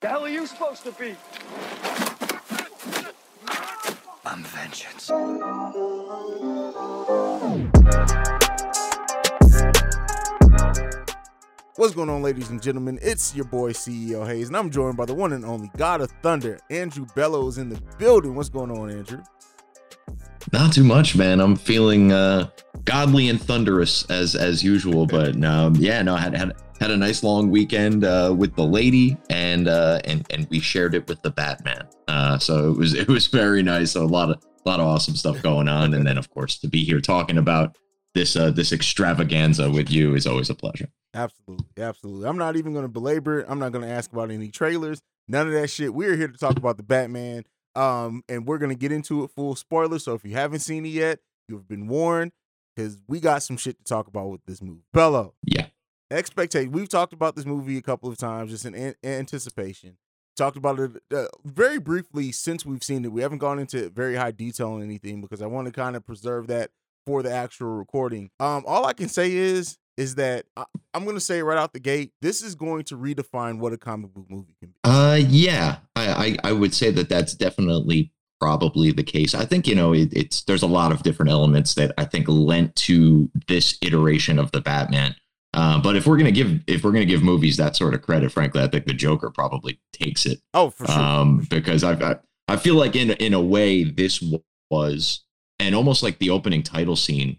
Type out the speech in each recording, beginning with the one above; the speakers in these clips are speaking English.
The hell are you supposed to be? I'm vengeance. What's going on, ladies and gentlemen? It's your boy CEO Haize, and I'm joined by the one and only God of Thunder, Andrew Bellows, in the building. What's going on, Andrew? Not too much, man. I'm feeling uh, godly and thunderous as as usual, but um, yeah, no, I had had had a nice long weekend uh, with the lady, and uh, and and we shared it with the Batman. Uh, so it was it was very nice. So a lot of a lot of awesome stuff going on, and then of course to be here talking about this uh, this extravaganza with you is always a pleasure. Absolutely, absolutely. I'm not even going to belabor it. I'm not going to ask about any trailers. None of that shit. We're here to talk about the Batman, um, and we're going to get into it full spoiler. So if you haven't seen it yet, you've been warned because we got some shit to talk about with this movie. Bello, Yeah, expectation. We've talked about this movie a couple of times, just in an- anticipation. Talked about it uh, very briefly since we've seen it. We haven't gone into very high detail on anything because I want to kind of preserve that for the actual recording. Um, all I can say is is that I, I'm going to say right out the gate, this is going to redefine what a comic book movie can be. uh, yeah, I, I I would say that that's definitely probably the case. I think you know it, it's there's a lot of different elements that I think lent to this iteration of the Batman. Uh, but if we're gonna give if we're gonna give movies that sort of credit, frankly, I think the Joker probably takes it. Oh, for sure. um, because I, I I feel like in in a way this was and almost like the opening title scene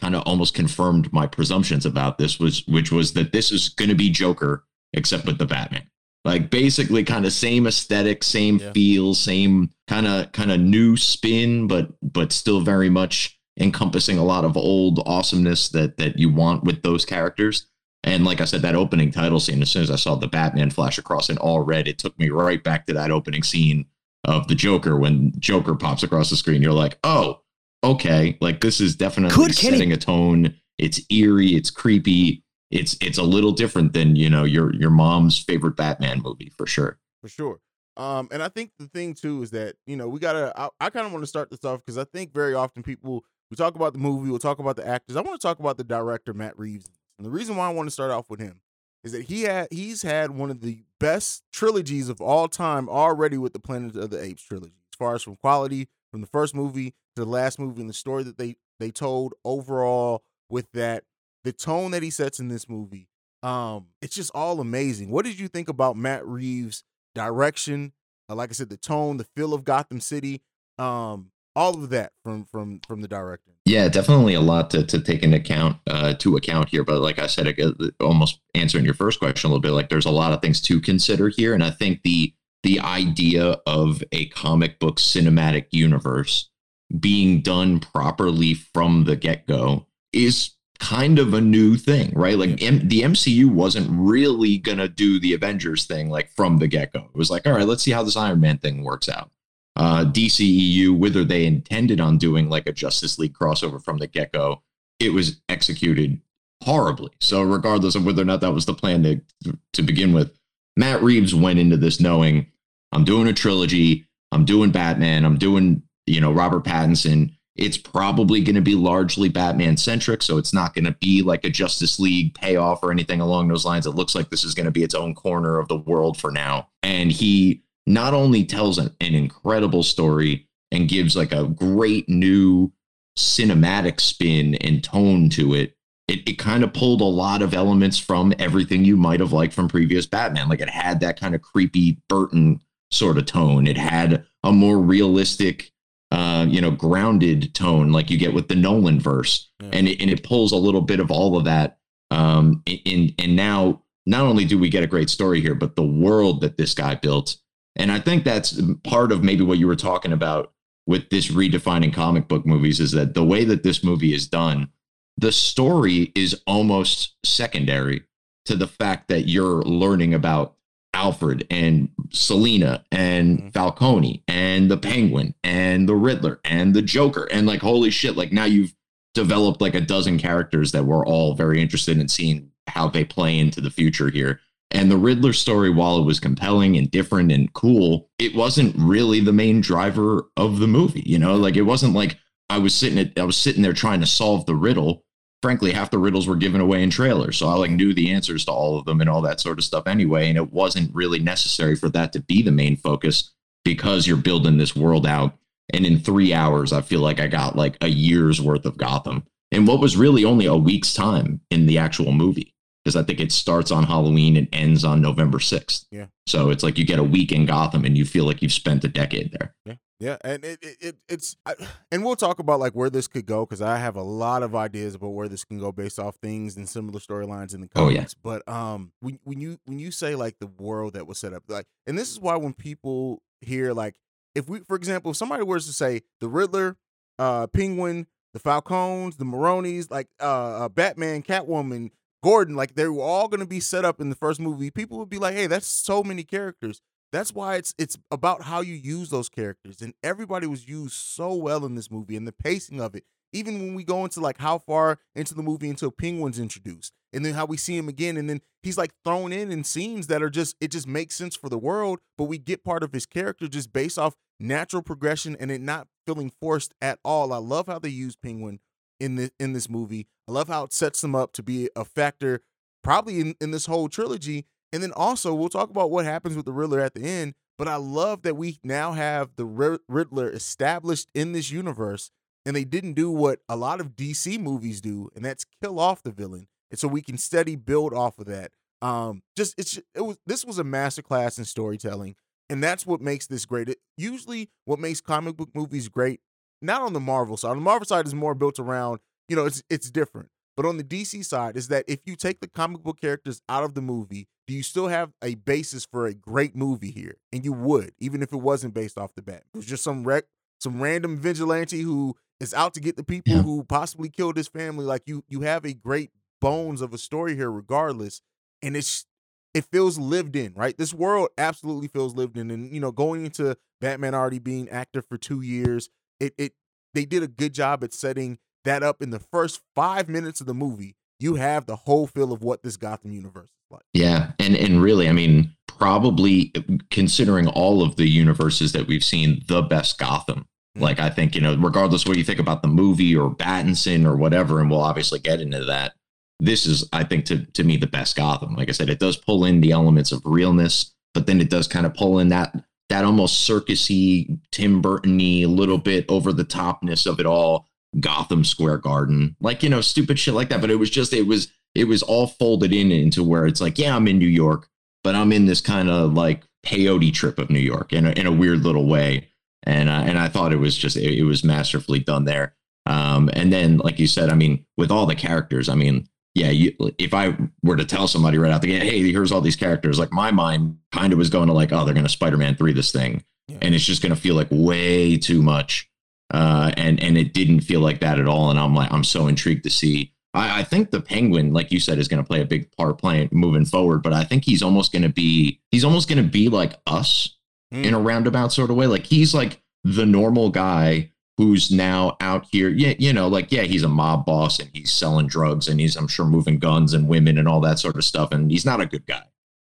kind of almost confirmed my presumptions about this was which was that this is going to be Joker except with the Batman. Like basically kind of same aesthetic, same Yeah. feel, same kind of kind of new spin but but still very much encompassing a lot of old awesomeness that that you want with those characters. And like I said, that opening title scene, as soon as I saw the Batman flash across in all red, it took me right back to that opening scene of the Joker when Joker pops across the screen. You're like, oh, okay, like this is definitely Could Kenny- setting a tone. It's eerie, it's creepy, it's it's a little different than you know your your mom's favorite Batman movie for sure. for sure. Um, and I think the thing too is that you know we gotta. I, I kind of want to start this off because I think very often people we talk about the movie, we'll talk about the actors. I want to talk about the director Matt Reeves, and the reason why I want to start off with him is that he had he's had one of the best trilogies of all time already with the Planet of the Apes trilogy, as far as from quality from the first movie the last movie and the story that they they told overall with that the tone that he sets in this movie. Um, it's just all amazing. What did you think about Matt Reeves' direction? Uh, like I said, the tone, the feel of Gotham City, um, all of that from from from the director. Yeah, definitely a lot to, to take into account uh, to account here. But like I said, I- almost answering your first question a little bit, like there's a lot of things to consider here, and I think the the idea of a comic book cinematic universe being done properly from the get go is kind of a new thing, right? Like M- the MCU wasn't really gonna do the Avengers thing like from the get go. It was like, all right, let's see how this Iron Man thing works out uh, DCEU, whether they intended on doing like a Justice League crossover from the get go, it was executed horribly. So, regardless of whether or not that was the plan to, to begin with, Matt Reeves went into this knowing I'm doing a trilogy, I'm doing Batman, I'm doing, you know, Robert Pattinson. It's probably going to be largely Batman centric. So, it's not going to be like a Justice League payoff or anything along those lines. It looks like this is going to be its own corner of the world for now. And he, not only tells an, an incredible story and gives like a great new cinematic spin and tone to it, it, it kind of pulled a lot of elements from everything you might have liked from previous Batman. Like it had that kind of creepy Burton sort of tone. It had a more realistic, uh, you know, grounded tone like you get with the Nolan verse. Yeah. And it, and it pulls a little bit of all of that. Um, in, and now not only do we get a great story here, but the world that this guy built and I think that's part of maybe what you were talking about with this redefining comic book movies is that the way that this movie is done, the story is almost secondary to the fact that you're learning about Alfred and Selina and Mhm. Falcone and the Penguin and the Riddler and the Joker. And like, holy shit, like now you've developed like a dozen characters that we're all very interested in seeing how they play into the future here. And the Riddler story, while it was compelling and different and cool, it wasn't really the main driver of the movie. You know, like it wasn't like I was sitting at I was sitting there trying to solve the riddle. Frankly, half the riddles were given away in trailers. So I like knew the answers to all of them and all that sort of stuff anyway. And it wasn't really necessary for that to be the main focus because you're building this world out. And in three hours, I feel like I got like a year's worth of Gotham in what was really only a week's time in the actual movie. Because I think it starts on Halloween and ends on November 6th. Yeah. So it's like you get a week in Gotham and you feel like you've spent a decade there. Yeah, yeah, and it, it, it it's I, and we'll talk about like where this could go because I have a lot of ideas about where this can go based off things and similar storylines in the Oh, yeah. comics. But um, when when you when you say like the world that was set up, like, and this is why when people hear like if we, for example, if somebody was to say the Riddler, uh, Penguin, the Falcons, the Maronis, like uh, uh Batman, Catwoman, Gordon, like they were all going to be set up in the first movie, people would be like, "Hey, that's so many characters." That's why it's it's about how you use those characters, and everybody was used so well in this movie, and the pacing of it. Even when we go into like how far into the movie until Penguin's introduced, and then how we see him again, and then he's like thrown in in scenes that are just it just makes sense for the world, but we get part of his character just based off natural progression and it not feeling forced at all. I love how they use Penguin in this in this movie. I love how it sets them up to be a factor probably in, in this whole trilogy. And then also we'll talk about what happens with the Riddler at the end. But I love that we now have the Riddler established in this universe, and they didn't do what a lot of DC movies do, and that's kill off the villain. And so we can steady build off of that. Um, just it's it was this was a masterclass in storytelling, and that's what makes this great. It, usually, what makes comic book movies great, not on the Marvel side. On the Marvel side is more built around, you know, it's it's different. But on the DC side, is that if you take the comic book characters out of the movie, do you still have a basis for a great movie here? And you would, even if it wasn't based off the bat. It was just some rec, some random vigilante who is out to get the people Yeah. who possibly killed his family. Like you, you have a great bones of a story here, regardless. And it's it feels lived in, right? This world absolutely feels lived in. And you know, going into Batman already being active for two years, it it they did a good job at setting that up in the first five minutes of the movie. You have the whole feel of what this Gotham universe is like. Yeah, and and really, I mean, probably considering all of the universes that we've seen, the best Gotham. Mhm. Like I think you know, regardless what you think about the movie or Battinson or whatever, and we'll obviously get into that. This is, I think, to to me, the best Gotham. Like I said, it does pull in the elements of realness, but then it does kind of pull in that that almost circusy, Tim Burton-y, little bit over the topness of it all. Gotham Square Garden, like you know, stupid shit like that. But it was just, it was, it was all folded in into where it's like, yeah, I'm in New York, but I'm in this kind of like peyote trip of New York in a, in a weird little way. And uh, and I thought it was just it, it was masterfully done there. Um, and then like you said, I mean, with all the characters, I mean, yeah, you, if I were to tell somebody right out the gate, hey, here's all these characters, like my mind kind of was going to like, oh, they're going to Spider-Man three this thing, Yeah. and it's just going to feel like way too much. Uh, and and it didn't feel like that at all. And I'm like, I'm so intrigued to see. I, I think the Penguin, like you said, is going to play a big part playing moving forward. But I think he's almost going to be he's almost going to be like us Mm. in a roundabout sort of way. Like he's like the normal guy who's now out here. Yeah, you know, like yeah, he's a mob boss and he's selling drugs and he's I'm sure moving guns and women and all that sort of stuff. And he's not a good guy.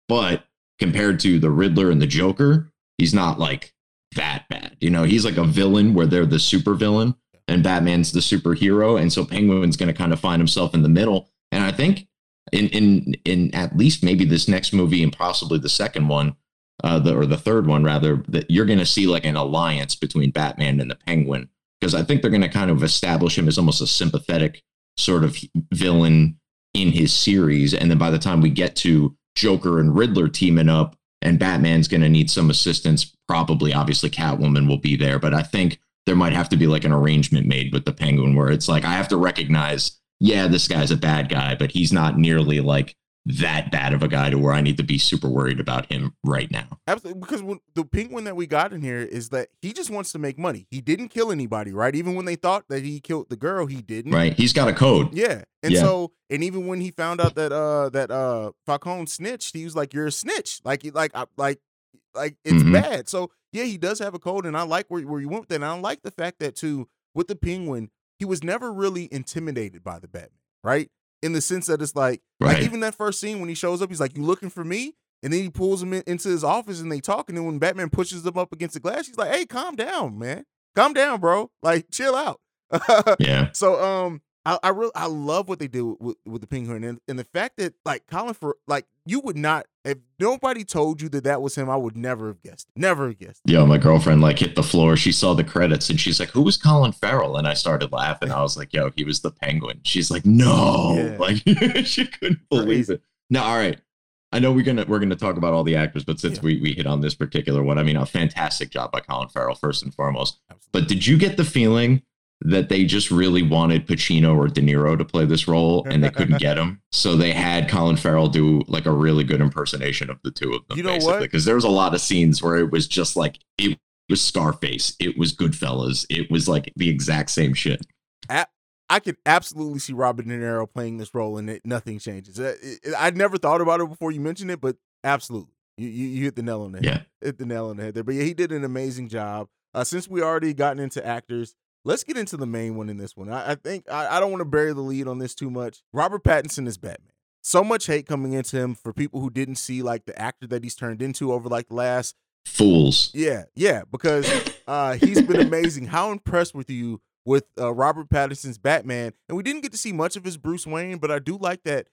But compared to the Riddler and the Joker, he's not like that bad. You know, he's like a villain where they're the super villain and Batman's the superhero. And so Penguin's going to kind of find himself in the middle. And I think in in in at least maybe this next movie and possibly the second one, uh, the or the third one rather, that you're going to see like an alliance between Batman and the Penguin because I think they're going to kind of establish him as almost a sympathetic sort of villain in his series, and then by the time we get to Joker and Riddler teaming up, and Batman's going to need some assistance, probably obviously Catwoman will be there, but I think there might have to be like an arrangement made with the Penguin where it's like I have to recognize, yeah, this guy's a bad guy, but he's not nearly like that bad of a guy to where I need to be super worried about him right now. Absolutely, because when, the penguin that we got in here is that he just wants to make money. He didn't kill anybody, right? Even when they thought that he killed the girl, he didn't. Right? He's got a code. Yeah. And Yeah. so, and even when he found out that uh that uh Falcone snitched, he was like, "You're a snitch." Like, like, I, like, like it's Mhm. bad. So yeah, he does have a code, and I like where where you went with that. And I like the fact that too with the penguin, he was never really intimidated by the Batman, right? In the sense that it's like, like even that first scene when he shows up, he's like, "You looking for me?" And then he pulls him in, into his office and they talk. And then when Batman pushes them up against the glass, he's like, "Hey, calm down, man. Calm down, bro. Like, chill out." Yeah. So um I, I really I love what they did with, with the penguin and, and the fact that like Colin for like you would not if nobody told you that that was him I would never have guessed never have guessed Yo, my girlfriend like hit the floor. She saw the credits and she's like, "Who was Colin Farrell?" And I started laughing. I was like, "Yo, he was the Penguin." She's like, "No!" Yeah. Like she couldn't believe Crazy. it. No, all right. I know we're gonna we're gonna talk about all the actors, but since Yeah. we we hit on this particular one, I mean, a fantastic job by Colin Farrell first and foremost. Absolutely. But did you get the feeling that they just really wanted Pacino or De Niro to play this role and they couldn't get him? So they had Colin Farrell do like a really good impersonation of the two of them. You know what? basically. Because there was a lot of scenes where it was just like it was Scarface, it was Goodfellas, it was like the exact same shit. I could absolutely see Robert De Niro playing this role and it, nothing changes. Uh, it- it- I'd never thought about it before you mentioned it, but absolutely, you you, you hit the nail on the head. Yeah. hit the nail on the head there. But yeah, he did an amazing job. Uh, since we already gotten into actors, let's get into the main one in this one. I, I think I, I don't want to bury the lead on this too much. Robert Pattinson is Batman. So much hate coming into him for people who didn't see like the actor that he's turned into over like the last Fools. yeah, yeah, because uh, he's been amazing. How impressed with you with uh, Robert Pattinson's Batman? And we didn't get to see much of his Bruce Wayne, but I do like that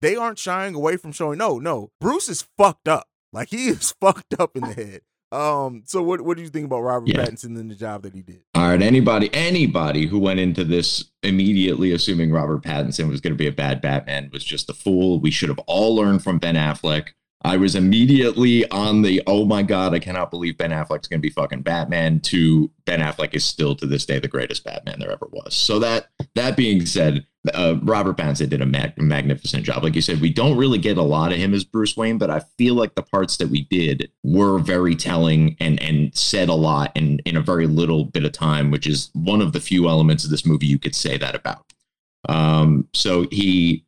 they aren't shying away from showing. No, no, Bruce is fucked up. Like he is fucked up in the head. Um, so what what do you think about Robert Yeah. Pattinson and the job that he did? All right, anybody anybody who went into this immediately assuming Robert Pattinson was going to be a bad Batman was just a fool. We should have all learned from Ben Affleck. I was immediately on the oh my god, I cannot believe Ben Affleck's going to be fucking Batman to Ben Affleck is still to this day the greatest Batman there ever was. So that that being said, uh, Robert Pattinson did a mag- magnificent job. Like you said, we don't really get a lot of him as Bruce Wayne, but I feel like the parts that we did were very telling and and said a lot in in a very little bit of time, which is one of the few elements of this movie you could say that about. Um, so he,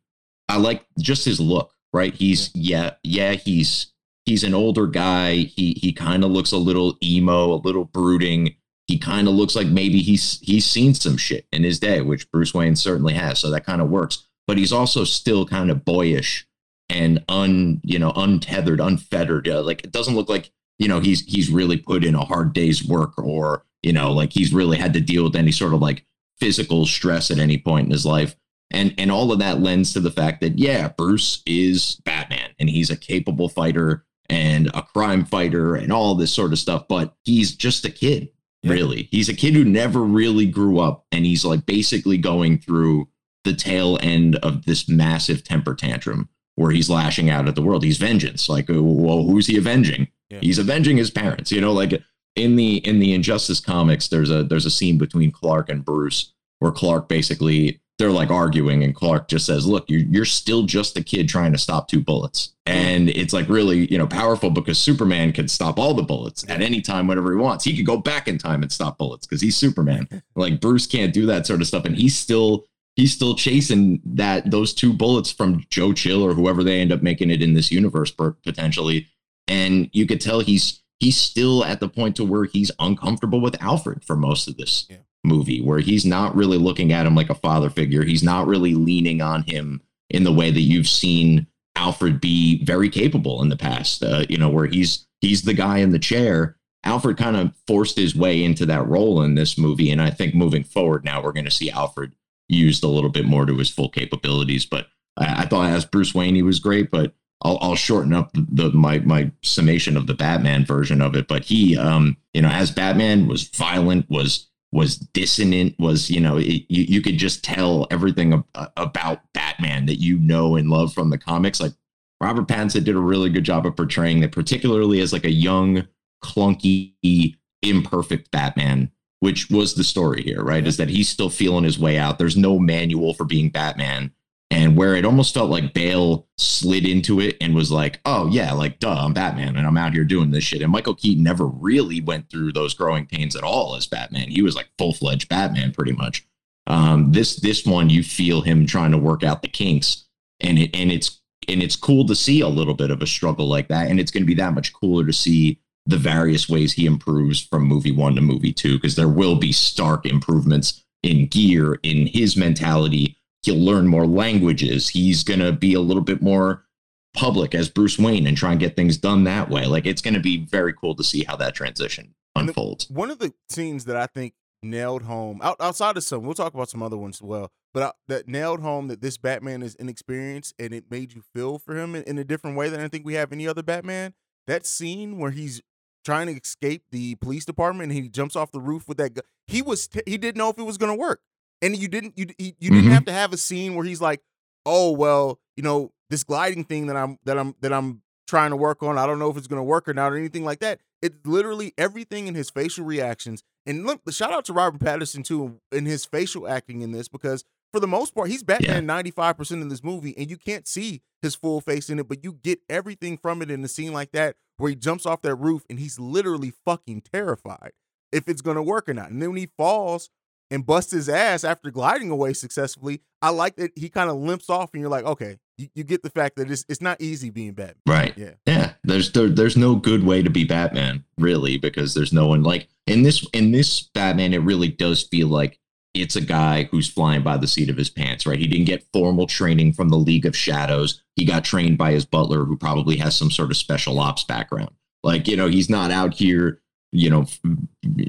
I like just his look, right? He's yeah, yeah, he's he's an older guy. He he kind of looks a little emo, a little brooding. He kind of looks like maybe he's he's seen some shit in his day, which Bruce Wayne certainly has. So that kind of works. But he's also still kind of boyish and un you know untethered, unfettered. Uh, like it doesn't look like you know he's he's really put in a hard day's work or you know like he's really had to deal with any sort of like physical stress at any point in his life and and all of that lends to the fact that yeah bruce is batman and he's a capable fighter and a crime fighter and all this sort of stuff but he's just a kid Yeah. really. He's a kid who never really grew up and he's like basically going through the tail end of this massive temper tantrum where he's lashing out at the world. He's vengeance. Like uh, well who's he avenging? Yeah. he's avenging his parents you know? Like in the in the injustice comics there's a there's a scene between clark and bruce where clark basically they're like arguing and clark just says look you're, you're still just a kid trying to stop two bullets and it's like really you know powerful because superman can stop all the bullets at any time whenever he wants. He could go back in time and stop bullets because he's superman. Like bruce can't do that sort of stuff and he's still he's still chasing that those two bullets from joe chill or whoever they end up making it in this universe potentially. And you could tell he's he's still at the point to where he's uncomfortable with Alfred for most of this Yeah. movie, where he's not really looking at him like a father figure. He's not really leaning on him in the way that you've seen Alfred be very capable in the past. Uh, you know, where he's he's the guy in the chair. Alfred kind of forced his way into that role in this movie, and I think moving forward now we're going to see Alfred used a little bit more to his full capabilities. But I, I thought as Bruce Wayne he was great, but I'll, I'll shorten up the, my my summation of the Batman version of it. But he, um, you know, as Batman was violent, was was dissonant, was you know, it, you you could just tell everything ab- uh, about Batman that you know and love from the comics. Like Robert Pattinson did a really good job of portraying that, particularly as like a young, clunky, imperfect Batman. Which was the story here, right? Is that he's still feeling his way out. There's no manual for being Batman and where it almost felt like Bale slid into it and was like, "Oh yeah, like duh, I'm Batman and I'm out here doing this shit." And Michael Keaton never really went through those growing pains at all as Batman. He was like full fledged Batman pretty much. Um, this this one, you feel him trying to work out the kinks, and it and it's and it's cool to see a little bit of a struggle like that, and it's going to be that much cooler to see the various ways he improves from movie one to movie two because there will be stark improvements in gear in his mentality he'll learn more languages. He's going to be a little bit more public as Bruce Wayne and try and get things done that way. Like it's going to be very cool to see how that transition the- unfolds. One of the scenes that I think nailed home out, outside of some. We'll talk about some other ones as well, but uh, that nailed home that this Batman is inexperienced and it made you feel for him in, in a different way than I think we have any other Batman. That scene where he's trying to escape the police department and he jumps off the roof with that gu- he was t- he didn't know if it was going to work and you didn't you you, didn't Mhm. have to have a scene where he's like oh well you know this gliding thing that i'm that i'm that i'm trying to work on i don't know if it's going to work or not or anything like that. It's literally everything in his facial reactions. And look shout out to robert pattinson too in his facial acting in this because for the most part he's batman 95% in this movie and you can't see his full face in it but you get everything from it in a scene like that where he jumps off that roof and he's literally fucking terrified if it's going to work or not. And then when he falls and busts his ass after gliding away successfully. I like that he kind of limps off, and you're like, okay, you, you get the fact that it's it's not easy being Batman. Right. Yeah. Yeah. There's there, there's no good way to be Batman, really, because there's no one like in this in this Batman, it really does feel like it's a guy who's flying by the seat of his pants, right? He didn't get formal training from the League of Shadows. He got trained by his butler, who probably has some sort of special ops background. Like, you know, he's not out here, you know,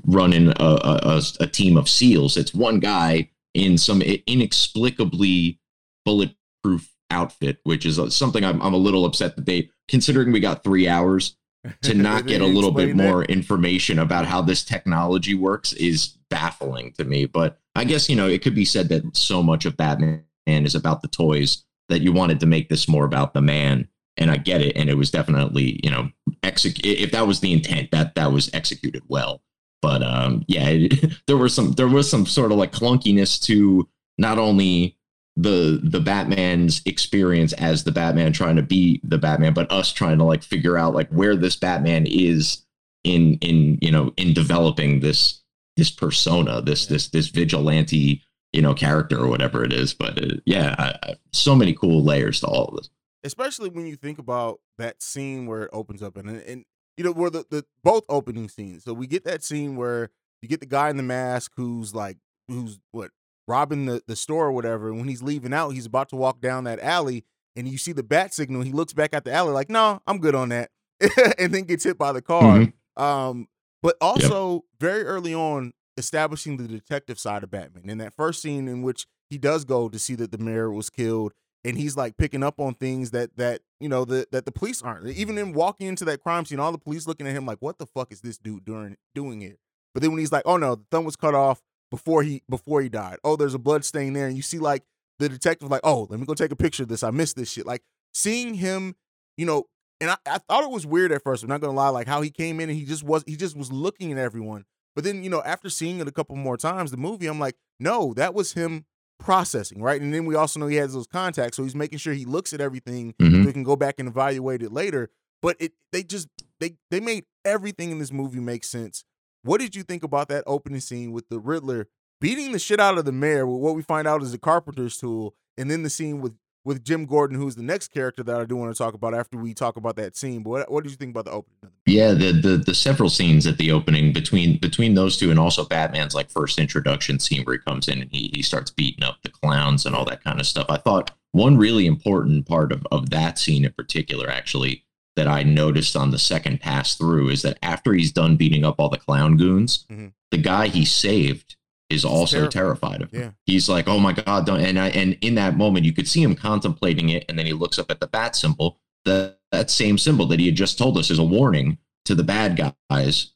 running a, a, a, team of SEALs. It's one guy in some inexplicably bulletproof outfit, which is something I'm, I'm a little upset that they, considering we got three hours to not get a little bit that. more information about how this technology works is baffling to me. But I guess, you know, it could be said that so much of Batman is about the toys that you wanted to make this more about the man. And I get it. And it was definitely, you know, execute if that was the intent, that that was executed well. But um, yeah, it, there was some there was some sort of like clunkiness to not only the the Batman's experience as the Batman trying to be the Batman, but us trying to like figure out like where this Batman is in in you know in developing this this persona, this this this vigilante you know character or whatever it is. But uh, yeah, I, I, so many cool layers to all of this. Especially when you think about that scene where it opens up and and you know where the, the both opening scenes. So we get that scene where you get the guy in the mask who's like who's what robbing the, the store or whatever. And when he's leaving out, he's about to walk down that alley and you see the bat signal. He looks back at the alley like, no, I'm good on that. and then gets hit by the car. Mhm. Um, but also very early on, establishing the detective side of Batman. In that first scene in which he does go to see that the mayor was killed, and he's like picking up on things that that you know the, that the police aren't. Even in walking into that crime scene, all the police looking at him like, "What the fuck is this dude doing doing here?" But then when he's like, "Oh no, the thumb was cut off before he before he died. Oh, there's a blood stain there," and you see like the detective like, "Oh, let me go take a picture of this. I missed this shit." Like seeing him, you know, and I, I thought it was weird at first. I'm not gonna lie, like how he came in and he just was he just was looking at everyone. But then you know, after seeing it a couple more times, the movie, I'm like, no, that was him processing, right? And then we also know he has those contacts, so he's making sure he looks at everything Mhm. so he can go back and evaluate it later. But it they just they they made everything in this movie make sense. What did you think about that opening scene with the Riddler beating the shit out of the mayor with what we find out is a carpenter's tool, and then the scene with with Jim Gordon, who's the next character that I do want to talk about after we talk about that scene. But what, what did you think about the opening? Yeah, the, the the several scenes at the opening between between those two and also Batman's like first introduction scene where he comes in and he he starts beating up the clowns and all that kind of stuff. I thought one really important part of, of that scene in particular actually that I noticed on the second pass through is that after he's done beating up all the clown goons, Mhm. the guy he saved is also terrified. of him. Yeah. He's like, "Oh my god!" Don't, and I, and in that moment, you could see him contemplating it, and then he looks up at the bat symbol. The that same symbol that he had just told us is a warning to the bad guys.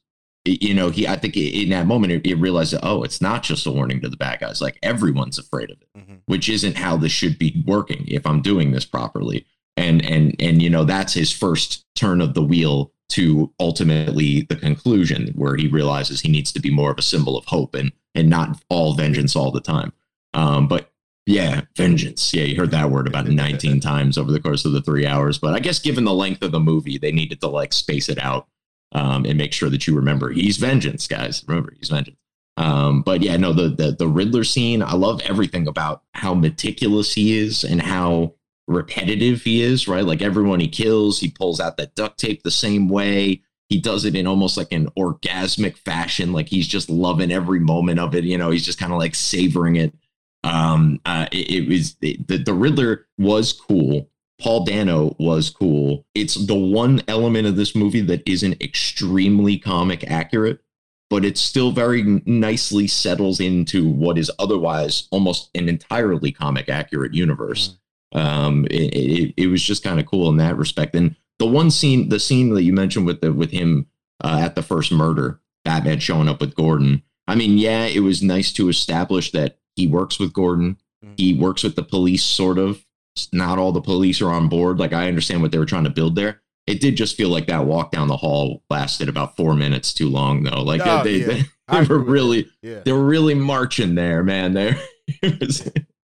You know, he. I think in that moment, he realized that oh, it's not just a warning to the bad guys. Like everyone's afraid of it, Mhm. which isn't how this should be working. If I'm doing this properly, and and and you know, that's his first turn of the wheel to ultimately the conclusion where he realizes he needs to be more of a symbol of hope and and not all vengeance all the time. Um, but yeah, vengeance. Yeah, you heard that word about 19 times over the course of the three hours. But I guess given the length of the movie, they needed to like space it out um, and make sure that you remember he's vengeance, guys. Remember, he's vengeance. Um, but yeah, no, the, the the Riddler scene, I love everything about how meticulous he is and how repetitive he is, right? Like everyone he kills, he pulls out that duct tape the same way. He does it in almost like an orgasmic fashion, like he's just loving every moment of it. You know, he's just kind of like savoring it. Um, uh, it, it was it, the the Riddler was cool. Paul Dano was cool. It's the one element of this movie that isn't extremely comic accurate. but it still very nicely settles into what is otherwise almost an entirely comic accurate universe. Mm. Um, it, it, it, was just kind of cool in that respect. And the one scene, the scene that you mentioned with the with him uh, at the first murder, Batman showing up with Gordon. I mean, yeah, it was nice to establish that he works with Gordon. Mm. He works with the police, sort of. Not all the police are on board. Like I understand what they were trying to build there it did just feel like that walk down the hall lasted about four minutes too long, though. Like oh, they, yeah. they, they were really, yeah. they were really marching there, man. There, it was.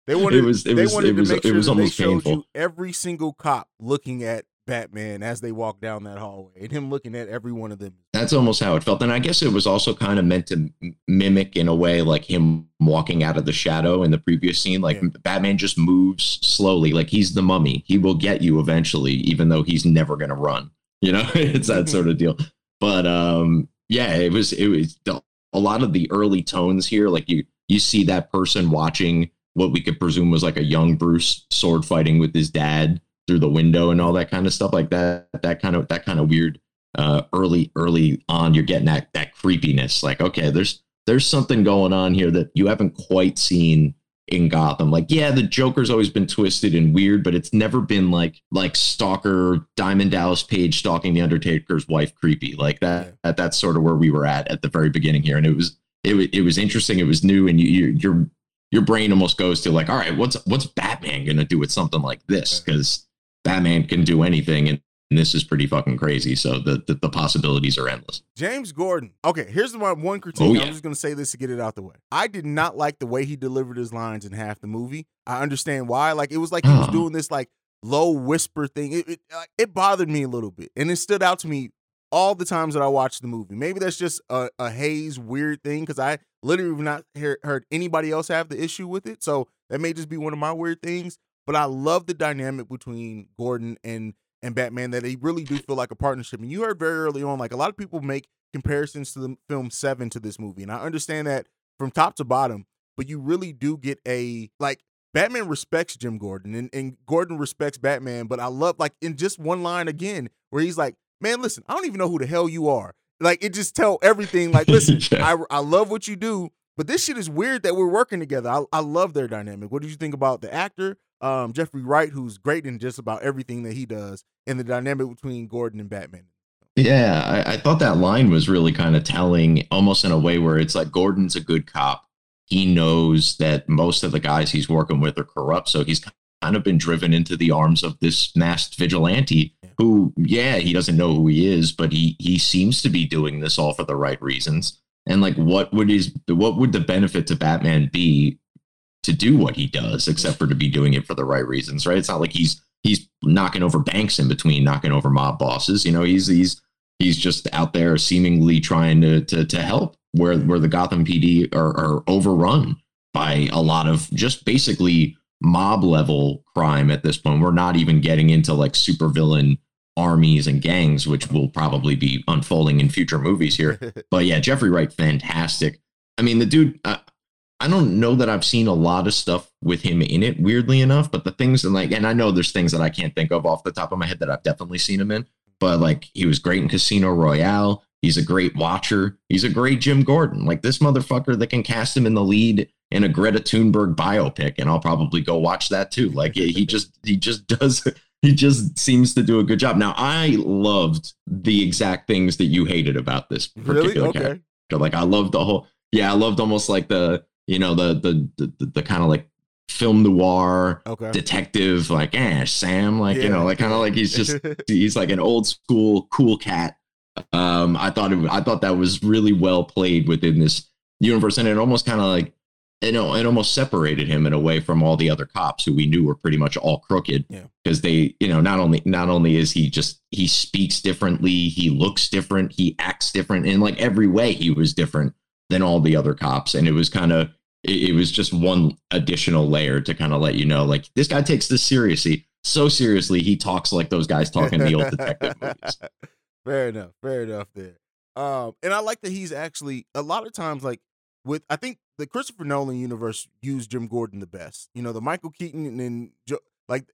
They wanted. It was. It they was. Wanted it was. To make sure it was almost painful. every single cop looking at Batman as they walk down that hallway and him looking at every one of them. That's almost how it felt. And I guess it was also kind of meant to mimic in a way like him walking out of the shadow in the previous scene. Like yeah. Batman just moves slowly, like he's the mummy. He will get you eventually, even though he's never going to run. You know, it's that sort of deal. But um, yeah, it was, it was a lot of the early tones here. Like you, you see that person watching what we could presume was like a young Bruce sword fighting with his dad through the window and all that kind of stuff like that. That kind of that kind of weird uh, early early on. You're getting that that creepiness. Like okay, there's there's something going on here that you haven't quite seen in Gotham. Like, yeah, the Joker's always been twisted and weird, but it's never been like like stalker Diamond Dallas Page stalking the Undertaker's wife creepy. Like that, that that's sort of where we were at at the very beginning here, and it was it was it was interesting. It was new, and you, you your your brain almost goes to like, all right, what's what's Batman gonna do with something like this? Because Batman can do anything, and this is pretty fucking crazy. So the, the, the possibilities are endless. James Gordon. Okay, here's my one critique. Oh, yeah. I'm just gonna say this to get it out the way. I did not like the way he delivered his lines in half the movie. I understand why. Like it was like he was doing this like low whisper thing. It, it it bothered me a little bit, and it stood out to me all the times that I watched the movie. Maybe that's just a, a Haize weird thing because I literally have not hear, heard anybody else have the issue with it. So that may just be one of my weird things. But I love the dynamic between Gordon and and Batman that they really do feel like a partnership. And you heard very early on, like a lot of people make comparisons to the film Seven to this movie, and I understand that from top to bottom. But you really do get a like Batman respects Jim Gordon and, and Gordon respects Batman. But I love like in just one line again where he's like, "Man, listen, I don't even know who the hell you are." Like it just tell everything. Like, listen. I I love what you do, but this shit is weird that we're working together. I, I love their dynamic. What did you think about the actor? Um, Jeffrey Wright, who's great in just about everything that he does, and the dynamic between Gordon and Batman. Yeah, I, I thought that line was really kind of telling, almost in a way where it's like Gordon's a good cop. He knows that most of the guys he's working with are corrupt, so he's kind of been driven into the arms of this masked vigilante who, yeah, he doesn't know who he is, but he he seems to be doing this all for the right reasons. And like, what would his what would the benefit to Batman be to do what he does, except for to be doing it for the right reasons, right? It's not like he's he's knocking over banks in between knocking over mob bosses. You know, he's he's he's just out there seemingly trying to to, to help where where the Gotham PD are, are overrun by a lot of just basically mob level crime at this point. We're not even getting into like supervillain armies and gangs, which will probably be unfolding in future movies here. but yeah, Jeffrey Wright, fantastic. I mean, the dude, uh, I don't know that I've seen a lot of stuff with him in it, weirdly enough. But the things and like, and I know there's things that I can't think of off the top of my head that I've definitely seen him in. But like, he was great in Casino Royale. He's a great watcher. He's a great Jim Gordon. Like this motherfucker that can cast him in the lead in a Greta Thunberg biopic, and I'll probably go watch that too. Like he just he just does he just seems to do a good job. Now I loved the exact things that you hated about this particular really? okay. character. Like I loved the whole yeah, I loved almost like the you know the the the, the kind of like film noir okay. detective like eh sam like yeah. you know like kind of like he's just he's like an old school cool cat um i thought it i thought that was really well played within this universe and it almost kind of like you know it almost separated him in a way from all the other cops who we knew were pretty much all crooked because yeah. they you know not only not only is he just he speaks differently he looks different he acts different in like every way he was different than all the other cops. And it was kind of, it, it was just one additional layer to kind of let you know, like, this guy takes this seriously. So seriously, he talks like those guys talking the old detective movies. Fair enough. Fair enough there. Um, and I like that he's actually a lot of times like with I think the Christopher Nolan universe used Jim Gordon the best. You know, the Michael Keaton and then like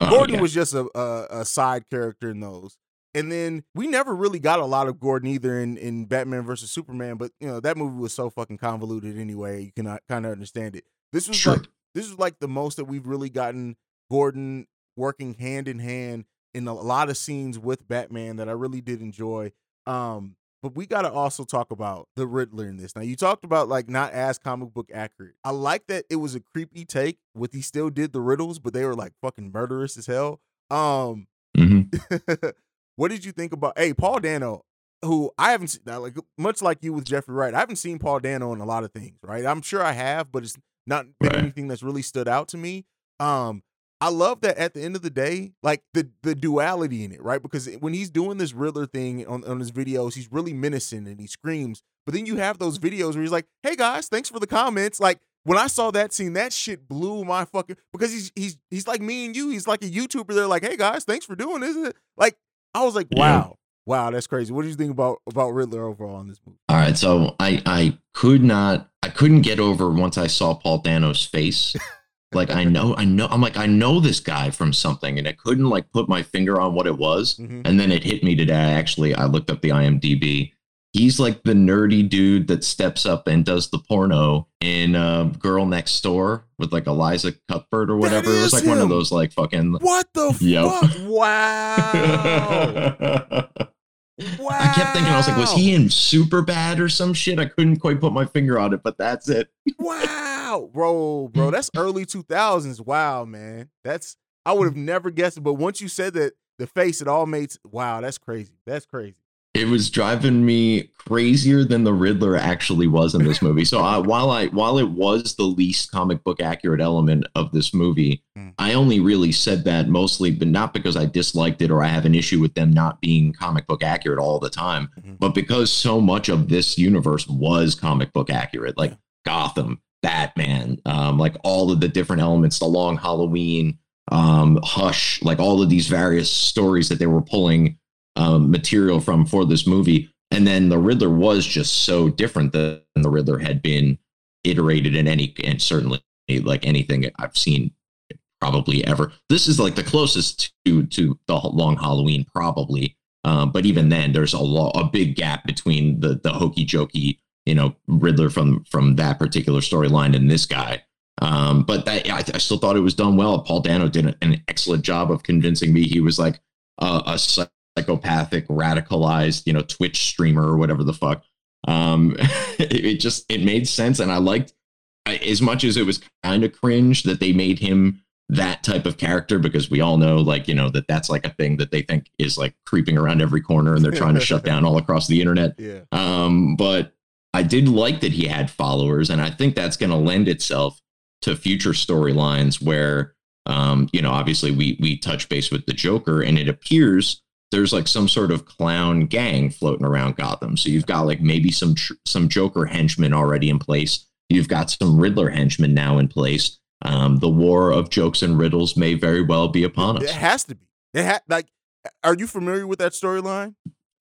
oh, Gordon yeah. was just a, a, a side character in those. And then we never really got a lot of Gordon either in, in Batman versus Superman, but you know, that movie was so fucking convoluted anyway. You cannot kind of understand it. This was Sure. like this is like the most that we've really gotten Gordon working hand in hand in a lot of scenes with Batman that I really did enjoy. Um, but we got to also talk about the Riddler in this. Now, you talked about like not as comic book accurate. I like that it was a creepy take with he still did the riddles, but they were like fucking murderous as hell. Um, hmm what did you think about? Hey, Paul Dano, who I haven't seen, like much like you with Jeffrey Wright, I haven't seen Paul Dano in a lot of things. Right? I'm sure I have, but it's not been Right. anything that's really stood out to me. Um, I love that at the end of the day, like the the duality in it, right? Because when he's doing this Riddler thing on, on his videos, he's really menacing and he screams. But then you have those videos where he's like, "Hey guys, thanks for the comments." Like when I saw that scene, that shit blew my fucking because he's he's he's like me and you. He's like a YouTuber. They're like, "Hey guys, thanks for doing this." Like I was like, Yeah. "Wow, wow, that's crazy." What do you think about about Riddler overall in this movie? All right, so I I could not I couldn't get over once I saw Paul Dano's face. like I know I know I'm like I know this guy from something, and I couldn't like put my finger on what it was. Mhm. And then it hit me today. Actually, I looked up the IMDb. He's like the nerdy dude that steps up and does the porno in uh, Girl Next Door with like Eliza Cuthbert or whatever. It was like one of those like fucking. What the Yep. fuck? Wow, wow. I kept thinking, I was like, was he in super bad or some shit? I couldn't quite put my finger on it, but that's it. Wow, bro, bro, that's early two thousands. Wow, man, that's I would have never guessed it. But once you said that, the face, it all made. Wow, that's crazy. That's crazy. It was driving me crazier than the Riddler actually was in this movie. So I, while I while it was the least comic book accurate element of this movie, Hmm. I only really said that mostly, but not because I disliked it or I have an issue with them not being comic book accurate all the time, Mhm. but because so much of this universe was comic book accurate, like Yeah. Gotham, Batman, um, like all of the different elements, the Long Halloween, um, Hush, like all of these various stories that they were pulling um, material from for this movie. And then the Riddler was just so different than the Riddler had been iterated in any, and certainly like anything I've seen probably ever. This is like the closest to to the Long Halloween, probably. Um, but even then, there's a lo- a big gap between the the hokey jokey, you know, Riddler from from that particular storyline and this guy. Um, but that I, I still thought it was done well. Paul Dano did an excellent job of convincing me he was like a, a psychopathic, radicalized, you know, Twitch streamer or whatever the fuck. Um, it, it just it made sense, and I liked I- as much as it was kind of cringe that they made him that type of character because we all know like you know that that's like a thing that they think is like creeping around every corner and they're trying to shut down all across the internet Yeah. um, but I did like that he had followers, and I think that's going to lend itself to future storylines where, um, you know, obviously we we touch base with the Joker, and it appears there's like some sort of clown gang floating around Gotham. So you've got like maybe some tr- some Joker henchmen already in place. You've got some Riddler henchmen now in place. Um, the war of jokes and riddles may very well be upon us. It has to be. It ha- like, are you familiar with that storyline?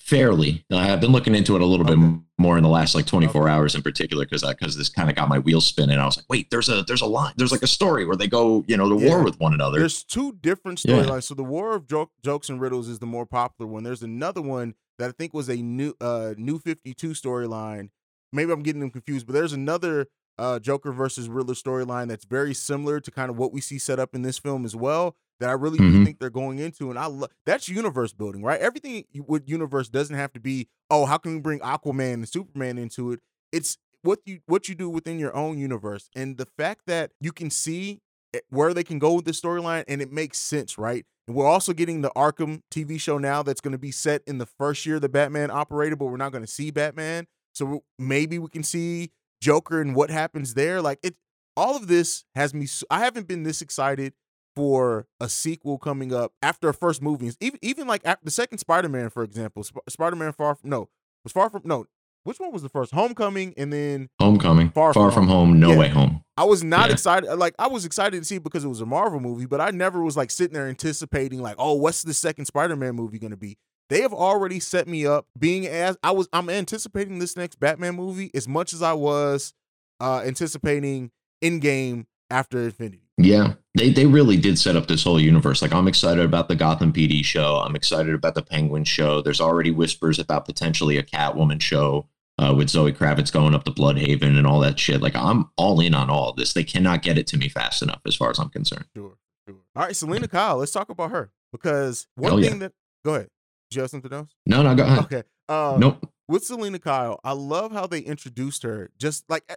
Fairly, Uh, I've been looking into it a little bit more in the last like 24 Okay. hours in particular because because this kind of got my wheels spinning. I was like, wait, there's a there's a line, there's like a story where they go, you know, to war Yeah. with one another. There's two different Yeah. storylines. So the War of Joke, Jokes and Riddles is the more popular one. There's another one that I think was a new uh new 52 storyline. Maybe I'm getting them confused, but there's another uh Joker versus Riddler storyline that's very similar to kind of what we see set up in this film as well. That I really do Mhm. think they're going into, and I love that's universe building, right? Everything with universe doesn't have to be, oh, how can we bring Aquaman and Superman into it? It's what you what you do within your own universe, and the fact that you can see eh, where they can go with this storyline and it makes sense, right? And we're also getting the Arkham TV show now that's going to be set in the first year the Batman operated, but we're not going to see Batman. So maybe we can see Joker and what happens there. Like it, all of this has me. I haven't been this excited for a sequel coming up after a first movie. Even even like after the second Spider Man, for example, Sp- Spider Man Far from no was far from no. Which one was the first? Homecoming, and then Homecoming, Far far, From from, home, no Yeah. way home. I was not Yeah. excited. Like I was excited to see it because it was a Marvel movie, but I never was like sitting there anticipating like, oh, what's the second Spider-Man movie going to be? They have already set me up being as I was. I'm anticipating this next Batman movie as much as I was uh anticipating Endgame after Infinity. Yeah, they they really did set up this whole universe. Like I'm excited about the Gotham PD show. I'm excited about the Penguin show. There's already whispers about potentially a Catwoman show uh, with Zoe Kravitz going up to Blüdhaven and all that shit. Like I'm all in on all of this. They cannot get it to me fast enough, as far as I'm concerned. Sure, sure. All right, Selina Kyle. Let's talk about her because one Hell yeah. thing that go ahead. Did you have something else? No, no, go ahead. Okay. Uh, Nope. with Selina Kyle, I love how they introduced her. Just like eh,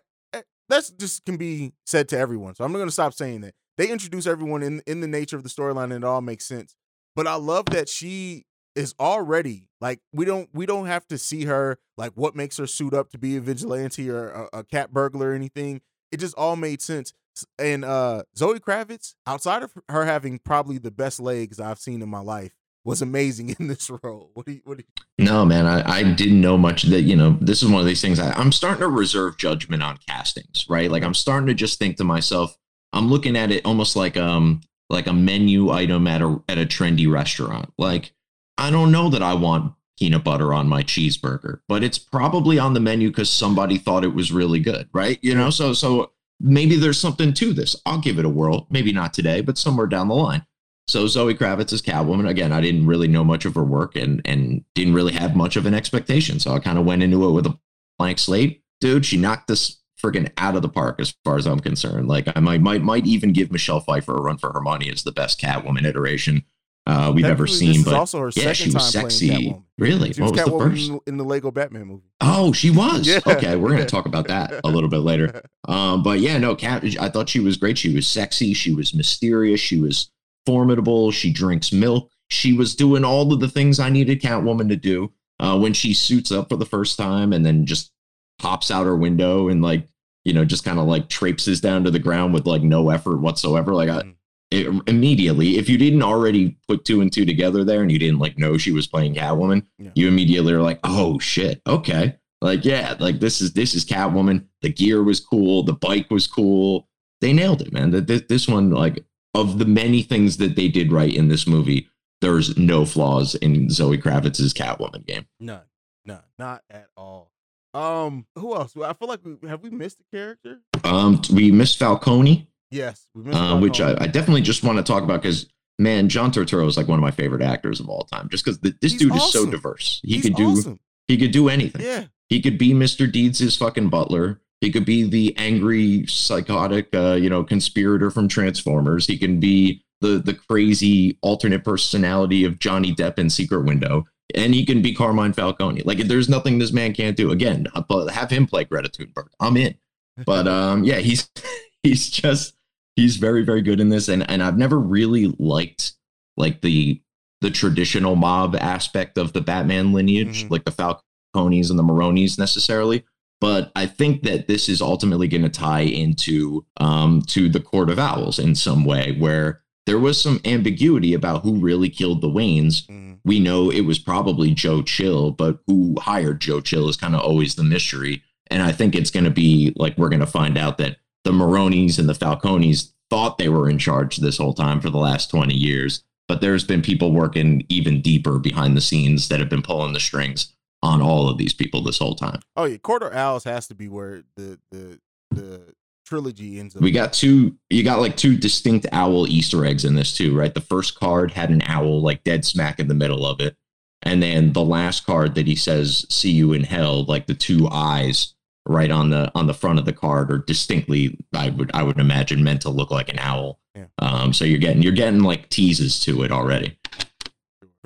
that's just can be said to everyone. So I'm not going to stop saying that. They introduce everyone in in the nature of the storyline, and it all makes sense. But I love that she is already like we don't we don't have to see her like what makes her suit up to be a vigilante or a, a cat burglar or anything. It just all made sense. And uh Zoe Kravitz, outside of her having probably the best legs I've seen in my life, was amazing in this role. What do you what do you No, man, I, I didn't know much that, you know, this is one of these things I, I'm starting to reserve judgment on castings, right? Like I'm starting to just think to myself, I'm looking at it almost like um like a menu item at a at a trendy restaurant. Like, I don't know that I want peanut butter on my cheeseburger, but it's probably on the menu because somebody thought it was really good, right? You know, so so maybe there's something to this. I'll give it a whirl. Maybe not today, but somewhere down the line. So Zoe Kravitz is Catwoman. Again, I didn't really know much of her work and and didn't really have much of an expectation. So I kind of went into it with a blank slate. Dude, she knocked this friggin' out of the park as far as I'm concerned. Like I might might might even give Michelle Pfeiffer a run for her money as the best Catwoman iteration uh, we've ever seen. But also her yeah, she was time sexy. Really? She what was the first? in, in the Lego Batman movie. Oh, she was. Yeah. Okay, we're gonna talk about that a little bit later. Um, but yeah, no, Cat. I thought she was great. She was sexy. She was mysterious. She was formidable. She drinks milk. She was doing all of the things I needed Catwoman to do. Uh, when she suits up for the first time and then just pops out her window and like you know just kind of like traipses down to the ground with like no effort whatsoever. Like I, Mhm. it, immediately, if you didn't already put two and two together there and you didn't like know she was playing Catwoman, Yeah. you immediately are like, oh shit, okay. Like, yeah, like this is this is Catwoman. The gear was cool, the bike was cool. They nailed it, man. That this, this one, like, of the many things that they did right in this movie, there's no flaws in Zoe Kravitz's Catwoman game. None, none, not at all. Um, who else? I feel like we have we missed a character. Um, we missed Falcone, Yes, we missed. uh, which I, I definitely just want to talk about because man, John Turturro is like one of my favorite actors of all time. Just because this He's dude is so diverse, he He's could do awesome. he could do anything. Yeah, He could be Mr. Deeds' fucking butler. He could be the angry, psychotic, uh, you know, conspirator from Transformers. He can be the the crazy alternate personality of Johnny Depp in Secret Window, and he can be Carmine Falcone. Like, there's nothing this man can't do. Again, have him play Greta Thunberg. I'm in. But um, yeah, he's he's just he's very very good in this, and and I've never really liked like the the traditional mob aspect of the Batman lineage, Mhm. like the Falcones and the Maronis necessarily. But I think that this is ultimately going to tie into um, to the Court of Owls in some way, where there was some ambiguity about who really killed the Waynes. Mhm. We know it was probably Joe Chill, but who hired Joe Chill is kind of always the mystery. And I think it's going to be like we're going to find out that the Maronis and the Falcones thought they were in charge this whole time for the last 20 years. But there's been people working even deeper behind the scenes that have been pulling the strings on all of these people this whole time. Oh yeah, Court of Owls has to be where the the the trilogy ends up. We got two, you got like two distinct owl Easter eggs in this too, right? The first card had an owl like dead smack in the middle of it. And then the last card that he says, see you in hell, like the two eyes right on the on the front of the card are distinctly, I would I would imagine meant to look like an owl. Yeah. Um, so you're getting you're getting like teases to it already.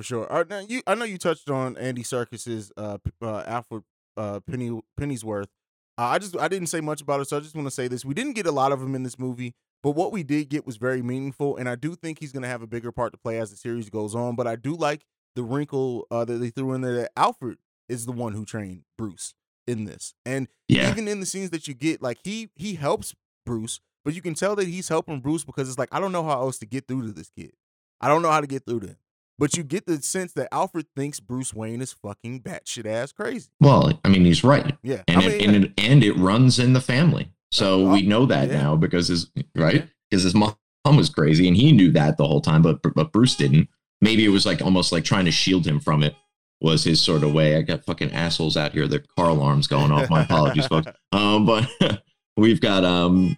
For sure. All right, now you, I know you touched on Andy Serkis's uh, uh, Alfred uh, Penny Pennyworth. Uh, I just I didn't say much about it, so I just want to say this: we didn't get a lot of him in this movie, but what we did get was very meaningful, and I do think he's going to have a bigger part to play as the series goes on. But I do like the wrinkle uh, that they threw in there that Alfred is the one who trained Bruce in this, and Yeah. even in the scenes that you get, like he he helps Bruce, but you can tell that he's helping Bruce because it's like I don't know how else to get through to this kid. I don't know how to get through to him. But you get the sense that Alfred thinks Bruce Wayne is fucking batshit ass crazy. Well, I mean, he's right. Yeah, and I it, mean, and, it, and it runs in the family. So Uh, we know that yeah. now because his right Yeah. because his mom was crazy and he knew that the whole time, but but Bruce didn't. Maybe it was like almost like trying to shield him from it was his sort of way. I got fucking assholes out here. Their car alarms going off. My apologies, folks. Um, but we've got um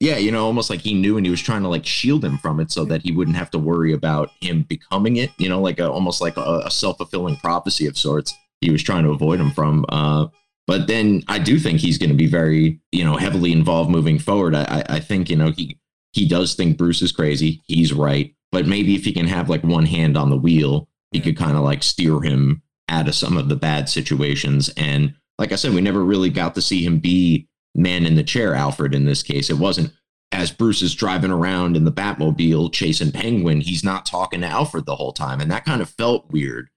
yeah, you know, almost like he knew and he was trying to like shield him from it so that he wouldn't have to worry about him becoming it, you know, like a, almost like a, a self fulfilling prophecy of sorts. He was trying to avoid him from. Uh, but then I do think he's going to be very, you know, heavily involved moving forward. I, I think, you know, he he does think Bruce is crazy. He's right. But maybe if he can have like one hand on the wheel, he could kind of like steer him out of some of the bad situations. And like I said, we never really got to see him be man in the chair, Alfred, in this case. It wasn't as Bruce is driving around in the Batmobile chasing Penguin, he's not talking to Alfred the whole time. And that kind of felt weird.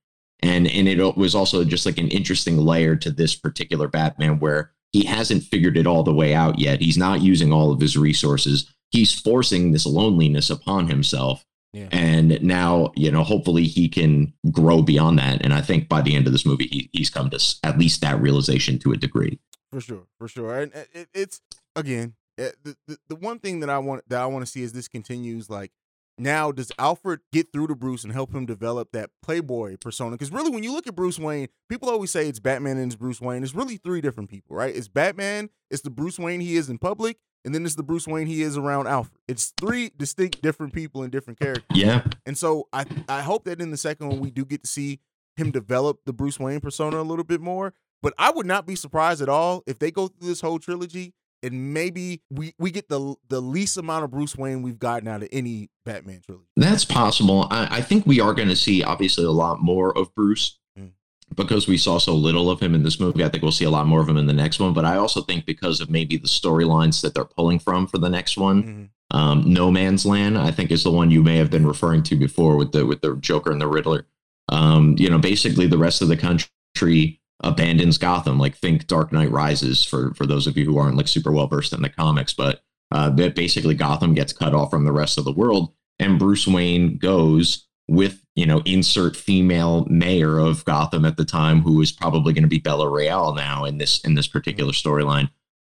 And and it was also just like an interesting layer to this particular Batman where he hasn't figured it all the way out yet. He's not using all of his resources. He's forcing this loneliness upon himself. Yeah. And now, you know, hopefully he can grow beyond that. And I think by the end of this movie, he, he's come to at least that realization to a degree. For sure, for sure. And it, it's again, Eh, the, the, the one thing that I want that I want to see is this continues like now does Alfred get through to Bruce and help him develop that playboy persona? Because really, when you look at Bruce Wayne, people always say it's Batman and it's Bruce Wayne. It's really three different people, right? It's Batman, it's the Bruce Wayne he is in public, and then it's the Bruce Wayne he is around Alfred. It's three distinct different people and different characters. Yeah. And so I I hope that in the second one we do get to see him develop the Bruce Wayne persona a little bit more. But I would not be surprised at all if they go through this whole trilogy and maybe we we get the the least amount of Bruce Wayne we've gotten out of any Batman trilogy. That's possible. I, I think we are going to see obviously a lot more of Bruce mm. because we saw so little of him in this movie. I think we'll see a lot more of him in the next one. But I also think because of maybe the storylines that they're pulling from for the next one. Mm. Um, no Man's Land, I think, is the one you may have been referring to before with the with the Joker and the Riddler. Um, you know, basically the rest of the country abandons Gotham. Like think Dark Knight Rises for for those of you who aren't like super well versed in the comics, but uh, that basically Gotham gets cut off from the rest of the world, and Bruce Wayne goes with you know insert female mayor of Gotham at the time, who is probably going to be Bella Real now in this in this particular storyline.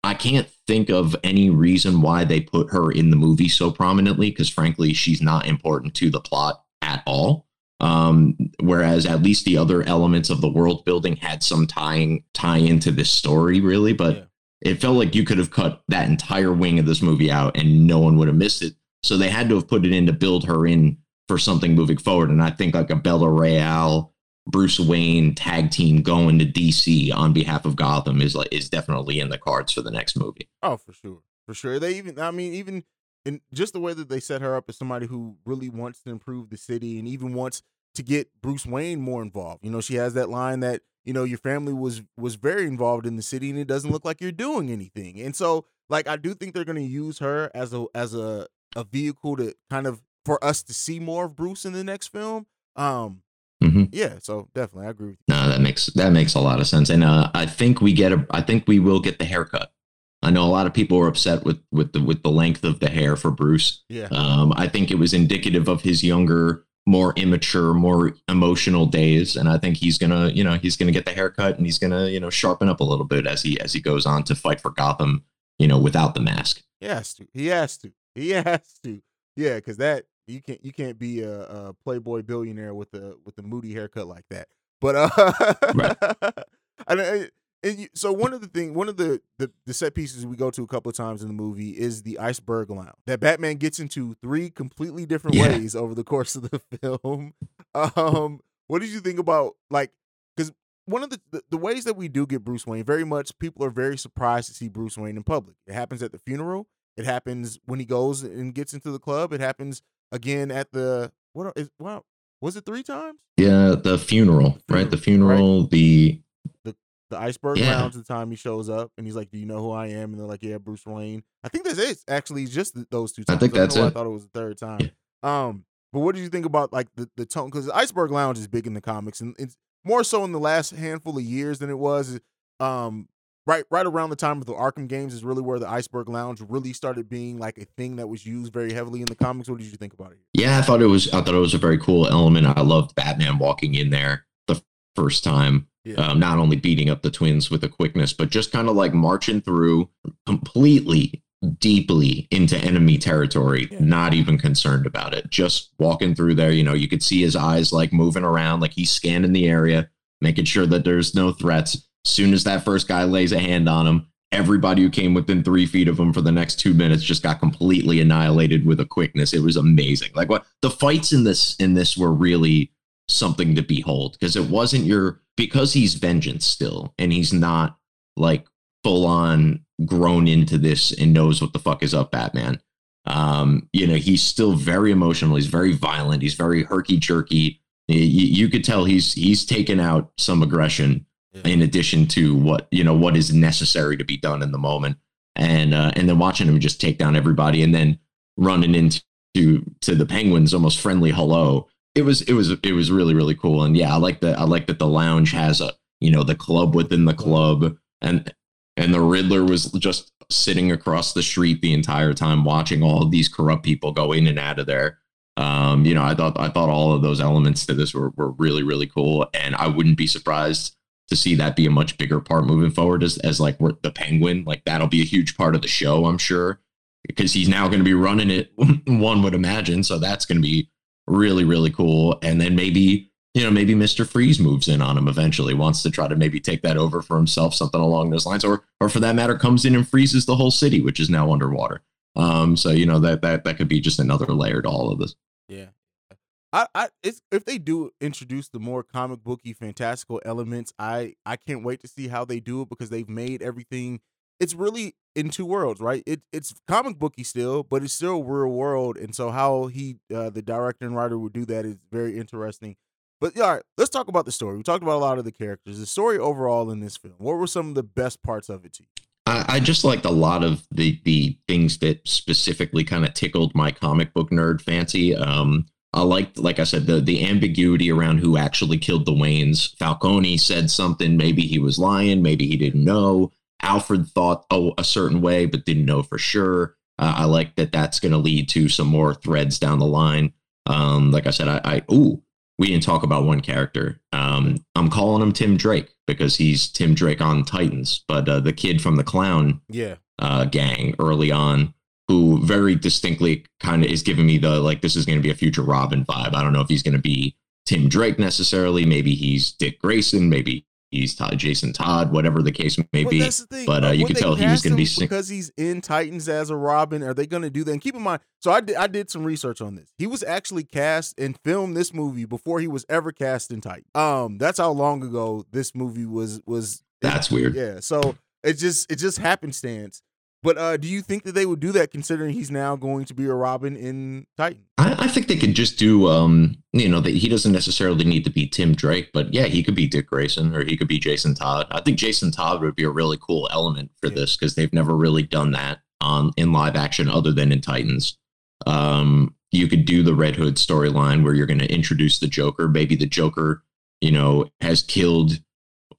I can't think of any reason why they put her in the movie so prominently because frankly she's not important to the plot at all. Um, whereas at least the other elements of the world building had some tying tie into this story, really. But yeah. it felt like you could have cut that entire wing of this movie out and no one would have missed it. So they had to have put it in to build her in for something moving forward. And I think like a Bella Real, Bruce Wayne tag team going to DC on behalf of Gotham is like is definitely in the cards for the next movie. Oh, for sure. For sure. They even I mean, even and just the way that they set her up as somebody who really wants to improve the city and even wants to get Bruce Wayne more involved. You know, she has that line that you know your family was was very involved in the city and it doesn't look like you're doing anything. And so, like, I do think they're going to use her as a as a a vehicle to kind of for us to see more of Bruce in the next film. Um, mm-hmm. yeah, so definitely, I agree with you. No, that makes that makes a lot of sense, and uh, I think we get a, I think we will get the haircut. I know a lot of people were upset with with the with the length of the hair for Bruce. Yeah. Um, I think it was indicative of his younger, more immature, more emotional days, and I think he's gonna, you know, he's gonna get the haircut and he's gonna, you know, sharpen up a little bit as he as he goes on to fight for Gotham, you know, without the mask. He has to. He has to. He has to. Yeah, because that you can't you can't be a, a, playboy billionaire with a with a moody haircut like that. But uh, right. I, you, so one of the thing, one of the, the, the set pieces we go to a couple of times in the movie is the iceberg lounge that Batman gets into three completely different yeah. ways over the course of the film. Um, what did you think about like because one of the, the, the ways that we do get Bruce Wayne very much people are very surprised to see Bruce Wayne in public. It happens at the funeral. It happens when he goes and gets into the club. It happens again at the what is wow was it three times? Yeah, the funeral, funeral right? The funeral, right? the the iceberg yeah. lounge the time he shows up and he's like, "Do you know who I am?" And they're like, "Yeah, Bruce Wayne." I think that's it. Actually, just those two times. I think that's it. I thought it was the third time. Yeah. Um, but what did you think about like the the tone? Because iceberg lounge is big in the comics, and it's more so in the last handful of years than it was. Um, right right around the time of the Arkham games is really where the iceberg lounge really started being like a thing that was used very heavily in the comics. What did you think about it? Yeah, I thought it was I thought it was a very cool element. I loved Batman walking in there the first time yeah. Um, not only beating up the twins with a quickness, but just kind of like marching through completely deeply into enemy territory, yeah. not even concerned about it. Just walking through there, you know, you could see his eyes like moving around, like he's scanning the area, making sure that there's no threats. Soon as that first guy lays a hand on him, everybody who came within three feet of him for the next two minutes just got completely annihilated with a quickness. It was amazing. Like what the fights in this in this were really something to behold because it wasn't your because he's vengeance still and he's not like full on grown into this and knows what the fuck is up, Batman. Um, you know, he's still very emotional. He's very violent. He's very herky jerky. You, you could tell he's he's taken out some aggression yeah. in addition to what you know what is necessary to be done in the moment. And uh, and then watching him just take down everybody and then running into to the Penguins almost friendly hello. It was it was it was really really cool. And yeah, I like that. I like that the lounge has a you know the club within the club and and the Riddler was just sitting across the street the entire time watching all these corrupt people go in and out of there. Um, you know, I thought I thought all of those elements to this were, were really, really cool. And I wouldn't be surprised to see that be a much bigger part moving forward as, as like the penguin. Like that'll be a huge part of the show, I'm sure. Because he's now going to be running it, one would imagine. So that's going to be really, really cool. And then maybe you know, maybe Mr. Freeze moves in on him eventually, wants to try to maybe take that over for himself, something along those lines, or or for that matter, comes in and freezes the whole city, which is now underwater. Um, so you know that that that could be just another layer to all of this. Yeah. I, I it's if they do introduce the more comic booky fantastical elements, I I can't wait to see how they do it because they've made everything it's really in two worlds, right? It it's comic booky still, but it's still real world. And so how he uh, the director and writer would do that is very interesting. But yeah, all right, let's talk about the story. We talked about a lot of the characters. The story overall in this film. What were some of the best parts of it to you? I, I just liked a lot of the the things that specifically kind of tickled my comic book nerd fancy. Um, I liked, like I said, the the ambiguity around who actually killed the Waynes. Falcone said something. Maybe he was lying. Maybe he didn't know. Alfred thought oh a certain way, but didn't know for sure. Uh, I like that. That's going to lead to some more threads down the line. Um, like I said, I, I ooh, we didn't talk about one character. Um, I'm calling him Tim Drake because he's Tim Drake on Titans, but uh, the kid from the Clown yeah uh, gang early on, who very distinctly kind of is giving me the like this is going to be a future Robin vibe. I don't know if he's going to be Tim Drake necessarily. Maybe he's Dick Grayson. Maybe he's Todd, Jason Todd, whatever the case may be. But uh, you can tell he was going to be because he's in Titans as a Robin. Are they going to do that? And keep in mind, so I did, I did some research on this. He was actually cast and filmed this movie before he was ever cast in Titan. Um, that's how long ago this movie was was. That's weird. Yeah, so it just it just happenstance but uh, do you think that they would do that considering he's now going to be a Robin in Titan? I, I think they could just do, um, you know, that he doesn't necessarily need to be Tim Drake, but yeah, he could be Dick Grayson or he could be Jason Todd. I think Jason Todd would be a really cool element for yeah. this because they've never really done that on in live action other than in Titans. Um, you could do the Red Hood storyline where you're going to introduce the Joker. Maybe the Joker, you know, has killed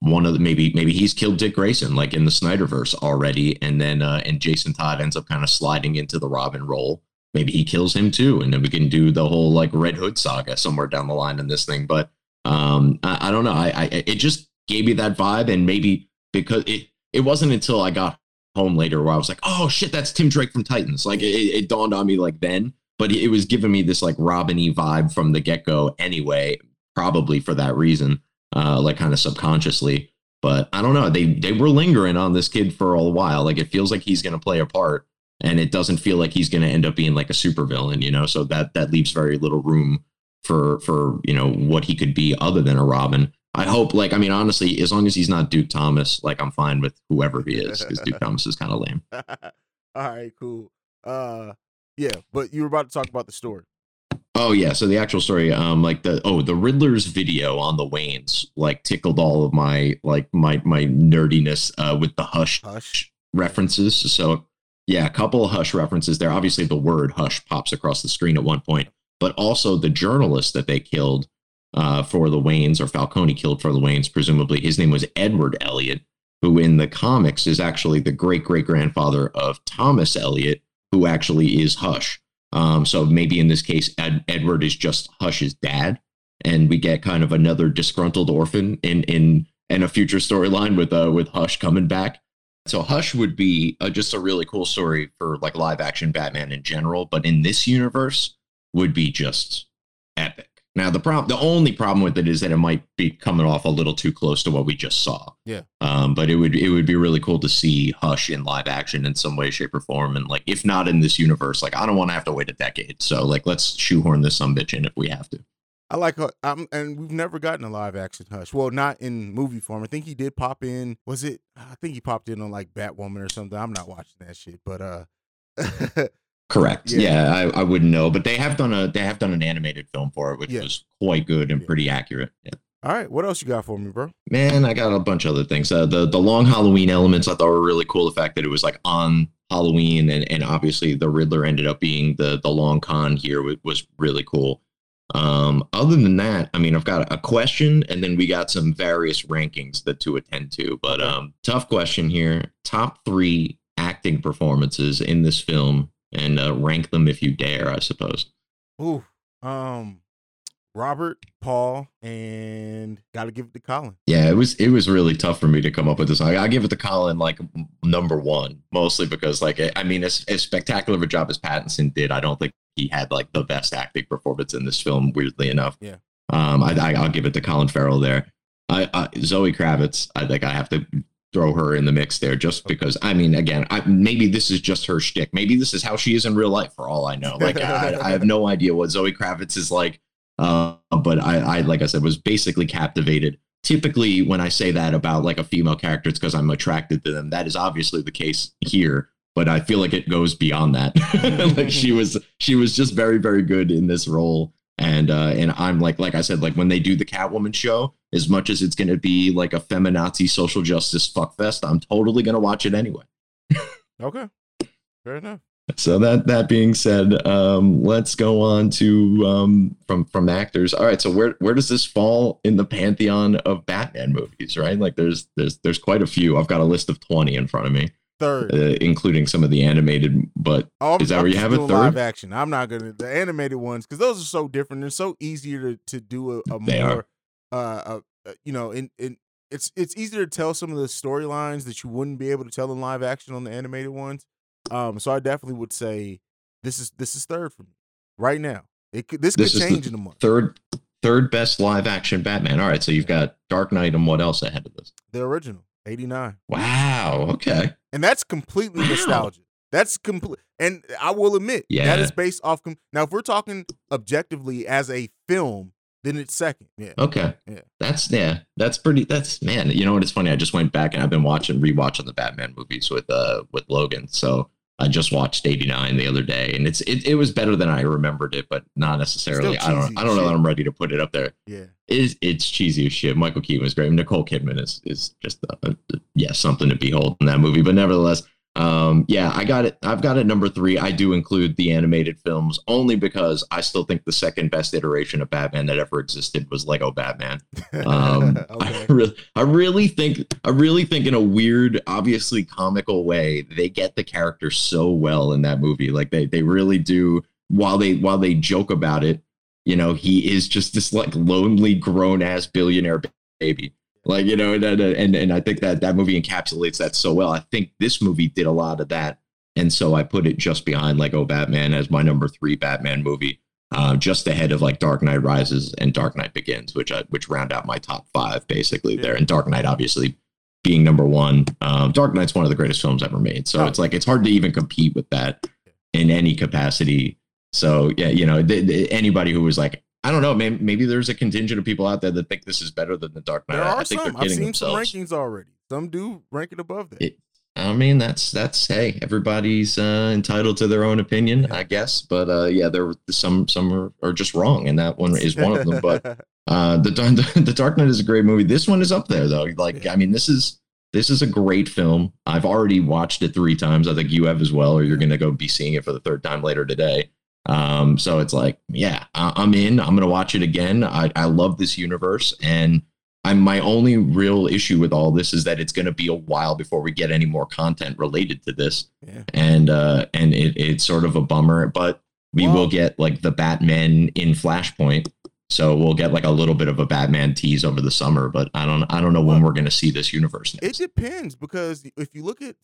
one of the maybe maybe he's killed Dick Grayson like in the Snyderverse already, and then uh, and Jason Todd ends up kind of sliding into the Robin role. Maybe he kills him too, and then we can do the whole like Red Hood saga somewhere down the line in this thing. But um, I, I don't know. I, I it just gave me that vibe, and maybe because it it wasn't until I got home later where I was like, oh shit, that's Tim Drake from Titans. Like it, it dawned on me like then, but it was giving me this like Robin-y vibe from the get go anyway, probably for that reason uh, like kind of subconsciously. But I don't know. They they were lingering on this kid for a while. Like it feels like he's going to play a part, and it doesn't feel like he's going to end up being like a supervillain. You know, so that that leaves very little room for for you know what he could be other than a Robin. I hope, like, I mean, honestly, as long as he's not Duke Thomas, like, I'm fine with whoever he is because Duke Thomas is kind of lame. All right, cool. Uh, yeah, but you were about to talk about the story. Oh yeah, so the actual story, um, like the oh the Riddler's video on the Waynes, like tickled all of my like my my nerdiness uh, with the hush hush references. So yeah, a couple of hush references there. Obviously, the word hush pops across the screen at one point, but also the journalist that they killed uh, for the Waynes or Falcone killed for the Waynes, presumably his name was Edward Elliot, who in the comics is actually the great great grandfather of Thomas Elliot, who actually is Hush. Um, so maybe in this case, Ed, Edward is just Hush's dad, and we get kind of another disgruntled orphan in in in a future storyline with uh with Hush coming back. So Hush would be uh, just a really cool story for like live action Batman in general, but in this universe would be just epic. Now the problem, the only problem with it is that it might be coming off a little too close to what we just saw. Yeah. Um, but it would it would be really cool to see Hush in live action in some way, shape, or form. And like, if not in this universe, like I don't want to have to wait a decade. So like, let's shoehorn this some bitch in if we have to. I like her, um, and we've never gotten a live action Hush. Well, not in movie form. I think he did pop in. Was it? I think he popped in on like Batwoman or something. I'm not watching that shit, but uh, Correct. Yeah. Yeah, I, I wouldn't know, but they have done a they have done an animated film for it, which Yeah. was quite good and Yeah. pretty accurate. Yeah. all right. What else you got for me, bro? Man, I got a bunch of other things. Uh, the the long Halloween elements I thought were really cool. The fact that it was like on Halloween, and and obviously the Riddler ended up being the the long con here was, was really cool. Um, other than that, I mean, I've got a question, and then we got some various rankings that to attend to. But um, tough question here. Top three acting performances in this film, and uh, rank them if you dare. I suppose. Ooh, um, Robert, Paul, and gotta give it to Colin. Yeah, it was it was really tough for me to come up with this. I, I give it to Colin like m- number one, mostly because like I mean, as, as spectacular of a job as Pattinson did, I don't think he had like the best acting performance in this film. Weirdly enough, Yeah. Um, I, I I'll give it to Colin Farrell there. I, I Zoe Kravitz, I think I have to throw her in the mix there just because. I mean, again, I, maybe this is just her shtick. Maybe this is how she is in real life, for all I know. Like I, I have no idea what Zoe Kravitz is like. Uh, but I, I, like I said, was basically captivated. Typically, when I say that about like a female character, it's because I'm attracted to them. That is obviously the case here, but I feel like it goes beyond that. like she was, she was just very, very good in this role. And uh, and I'm like, like I said, like when they do the Catwoman show, as much as it's going to be like a feminazi social justice fuckfest, I'm totally going to watch it anyway. Okay, fair enough. So that that being said, um, let's go on to um, from from actors. All right, so where where does this fall in the pantheon of Batman movies? Right, like there's there's there's quite a few. I've got a list of twenty in front of me, Third. uh, including some of the animated. But Oh, is that I'm where you have a third? Live action. I'm not gonna the animated ones because those are so different. They're so easier to, to do a, a more, uh, uh, you know, in in it's it's easier to tell some of the storylines that you wouldn't be able to tell in live action on the animated ones. Um, so I definitely would say this is this is third for me right now. It could, this, This could change in a month. third third best live action Batman. All right, so you've got Dark Knight and what else ahead of this? The original eighty nine, Wow. Okay. And that's completely Wow. nostalgia. That's complete, and I will admit that Yeah. is based off. Com- now, if we're talking objectively as a film, then it's second. Yeah. Okay. Yeah. That's yeah. That's pretty. That's man. You know what? It's funny. I just went back and I've been watching rewatching the Batman movies with uh with Logan. So I just watched '89 the other day, and it's it, it was better than I remembered it, but not necessarily. I don't I don't know shit. that I'm ready to put it up there. Yeah. It is it's cheesy as shit. Michael Keaton was great. Nicole Kidman is is just uh, uh, yeah something to behold in that movie. But nevertheless, um, yeah, I got it. I've got it number three. I do include the animated films only because I still think the second best iteration of Batman that ever existed was Lego Batman. Um, I, okay. really, I really think, I really think, in a weird, obviously comical way, they get the character so well in that movie. Like they, they really do. While they, while they joke about it, you know, he is just this like lonely, grown ass billionaire baby. Like you know, and, and and I think that that movie encapsulates that so well. I think this movie did a lot of that, and so I put it just behind Lego Batman as my number three Batman movie uh, just ahead of like Dark Knight Rises and Dark Knight Begins, which I, which round out my top five basically Yeah. there. And Dark Knight obviously being number one. Um, Dark Knight's one of the greatest films ever made, so Oh. it's like it's hard to even compete with that in any capacity. So yeah, you know, th- th- anybody who was like, I don't know, maybe, maybe there's a contingent of people out there that think this is better than the Dark Knight. There are I think some. they're I've seen some rankings already. Some do rank it above that. It- I mean, that's that's hey, everybody's uh, entitled to their own opinion, I guess. But uh, yeah, there were some some are, are just wrong, and that one is one of them. But uh, the the the Dark Knight is a great movie. This one is up there though. Like, Yeah. I mean, this is this is a great film. I've already watched it three times. I think you have as well, or you're gonna go be seeing it for the third time later today. Um, so it's like, yeah, I, I'm in. I'm gonna watch it again. I, I love this universe, and I'm my only real issue with all this is that it's gonna be a while before we get any more content related to this, yeah. and uh, and it, it's sort of a bummer, but we will get like the Batman in Flashpoint So we'll get like a little bit of a Batman tease over the summer, but I don't I don't know when we're going to see this universe. It depends because if you look at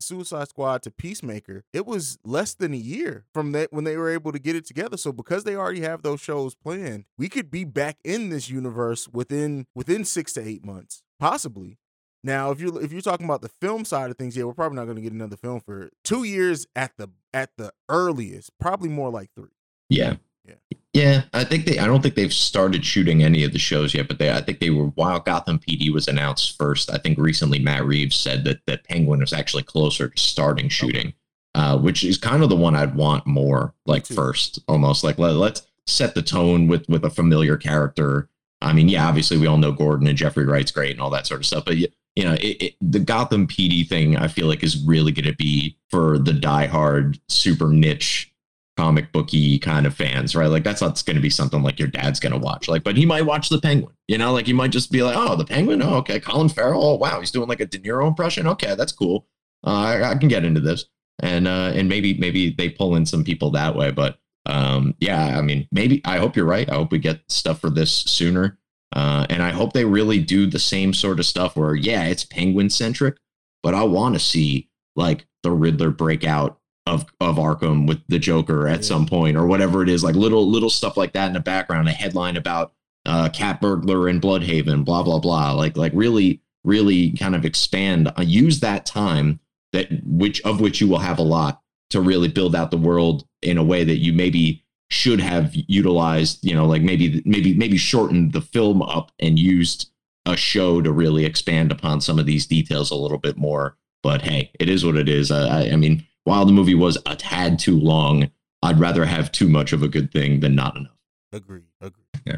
Suicide Squad to Peacemaker, it was less than a year from that when they were able to get it together. So because they already have those shows planned, we could be back in this universe within within six to eight months, possibly. Now, if you're if you're talking about the film side of things, yeah, we're probably not going to get another film for two years at the at the earliest, probably more like three. Yeah. Yeah. Yeah, I think they. I don't think they've started shooting any of the shows yet, but they. I think they were while Gotham PD was announced first. I think recently Matt Reeves said that that Penguin was actually closer to starting shooting, uh, which is kind of the one I'd want more like first, almost like let, let's set the tone with with a familiar character. I mean, yeah, obviously we all know Gordon and Jeffrey Wright's great and all that sort of stuff, but you know, it, it, the Gotham PD thing, I feel like is really going to be for the diehard, super niche comic booky kind of fans, right? Like that's not going to be something like your dad's going to watch. Like, but he might watch the Penguin. You know, like he might just be like, "Oh, the Penguin. Oh, okay. Colin Farrell. Oh, wow, he's doing like a De Niro impression. Okay, that's cool. Uh, I, I can get into this." And uh, and maybe maybe they pull in some people that way. But um, yeah, I mean, maybe I hope you're right. I hope we get stuff for this sooner. Uh, and I hope they really do the same sort of stuff where, yeah, it's penguin centric, but I want to see like the Riddler breakout of of Arkham with the Joker at Yeah. some point or whatever it is, like little little stuff like that in the background, a headline about uh, cat burglar in Blüdhaven, blah blah blah. Like like really really kind of expand, uh, use that time that which of which you will have a lot to really build out the world in a way that you maybe should have utilized. You know, like maybe maybe maybe shortened the film up and used a show to really expand upon some of these details a little bit more. But hey, it is what it is. Uh, I, I mean, while the movie was a tad too long, I'd rather have too much of a good thing than not enough. Agreed. Agreed. Yeah.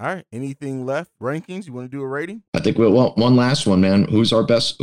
All right. Anything left? Rankings? You want to do a rating? I think we well one last one, man. Who's our best?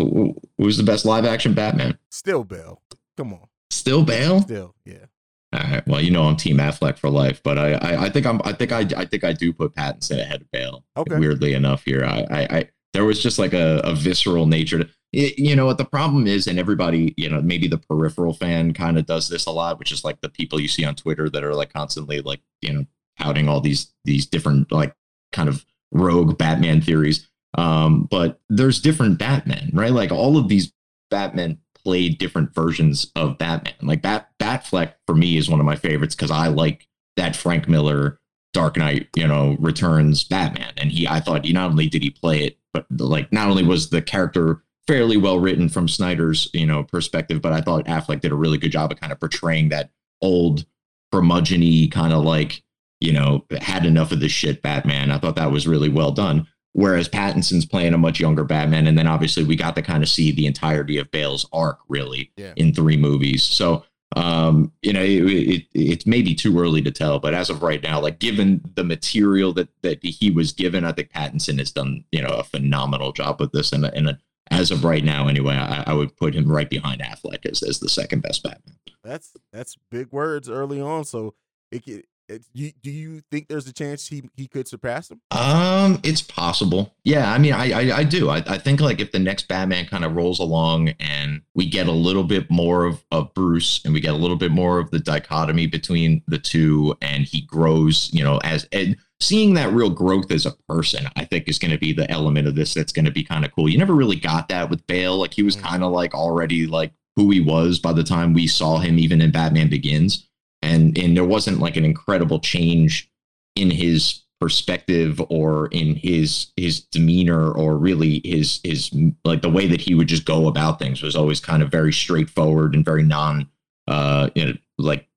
Who's the best live action Batman? Still Bale. Come on. Still Bale. Still. Yeah. All right. Well, you know I'm Team Affleck for life, but I, I, I think I'm, I think I, I think I do put Pattinson ahead of Bale. Okay. Weirdly enough, here, I, I, I there was just like a, a visceral nature to, y- you know what the problem is, and everybody, you know, maybe the peripheral fan kind of does this a lot, which is like the people you see on Twitter that are like constantly like, you know, touting all these these different like kind of rogue Batman theories. Um, but there's different batman right? Like all of these batman played different versions of Batman. Like Bat Batfleck for me is one of my favorites because I like that Frank Miller Dark Knight, you know, Returns Batman. And he I thought he not only did he play it, but like not only was the character fairly well written from Snyder's, you know, perspective, but I thought Affleck did a really good job of kind of portraying that old curmudgeon kind of like, you know, had enough of this shit Batman. I thought that was really well done. Whereas Pattinson's playing a much younger Batman, and then obviously we got to kind of see the entirety of Bale's arc really Yeah. in three movies. So um, you know, it, it, it's maybe too early to tell, but as of right now, like given the material that that he was given, I think Pattinson has done you know a phenomenal job with this, and and as of right now, anyway, I, I would put him right behind Affleck as, as the second best Batman. That's that's big words early on. So it you, do you think there's a chance he he could surpass him? Um, it's possible. Yeah, I mean, I I, I do. I, I think like if the next Batman kind of rolls along and we get a little bit more of, of Bruce and we get a little bit more of the dichotomy between the two, and he grows, you know, as and seeing that real growth as a person, I think is going to be the element of this that's going to be kind of cool. You never really got that with Bale. Like he was Mhm. kind of like already like who he was by the time we saw him, even in Batman Begins, and and there wasn't like an incredible change in his perspective or in his his demeanor or really his his like the way that he would just go about things was always kind of very straightforward and very non uh you know like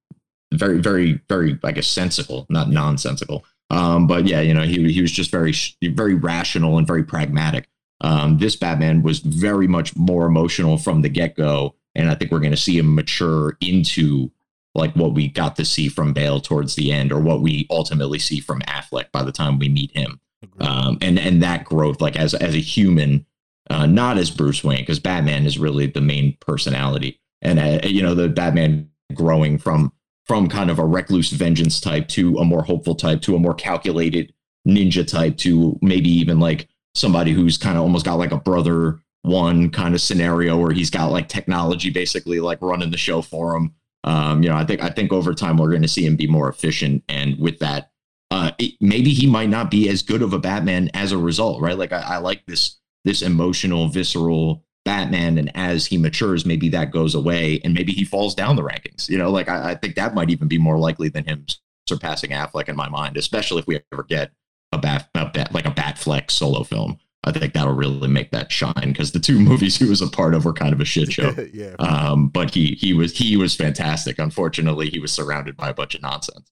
very very very i guess sensible not nonsensical. Um but yeah you know he he was just very very rational and very pragmatic. Um this batman was very much more emotional from the get-go and i think we're going to see him mature into like what we got to see from Bale towards the end, or what we ultimately see from Affleck by the time we meet him. Um, and and that growth, like as as a human, uh, not as Bruce Wayne, because Batman is really the main personality, and uh, you know the Batman growing from from kind of a recluse vengeance type to a more hopeful type to a more calculated ninja type to maybe even like somebody who's kind of almost got like a brother one kind of scenario where he's got like technology basically like running the show for him um, you know, I think I think over time we're going to see him be more efficient, and with that, uh, it, maybe he might not be as good of a Batman as a result, right? Like I, I like this this emotional, visceral Batman, and as he matures, maybe that goes away, and maybe he falls down the rankings. You know, like I, I think that might even be more likely than him surpassing Affleck in my mind, especially if we ever get a bat, a bat like a Batfleck solo film. I think that'll really make that shine because the two movies he was a part of were kind of a shit show. yeah. Um, but he he was he was fantastic. Unfortunately, he was surrounded by a bunch of nonsense.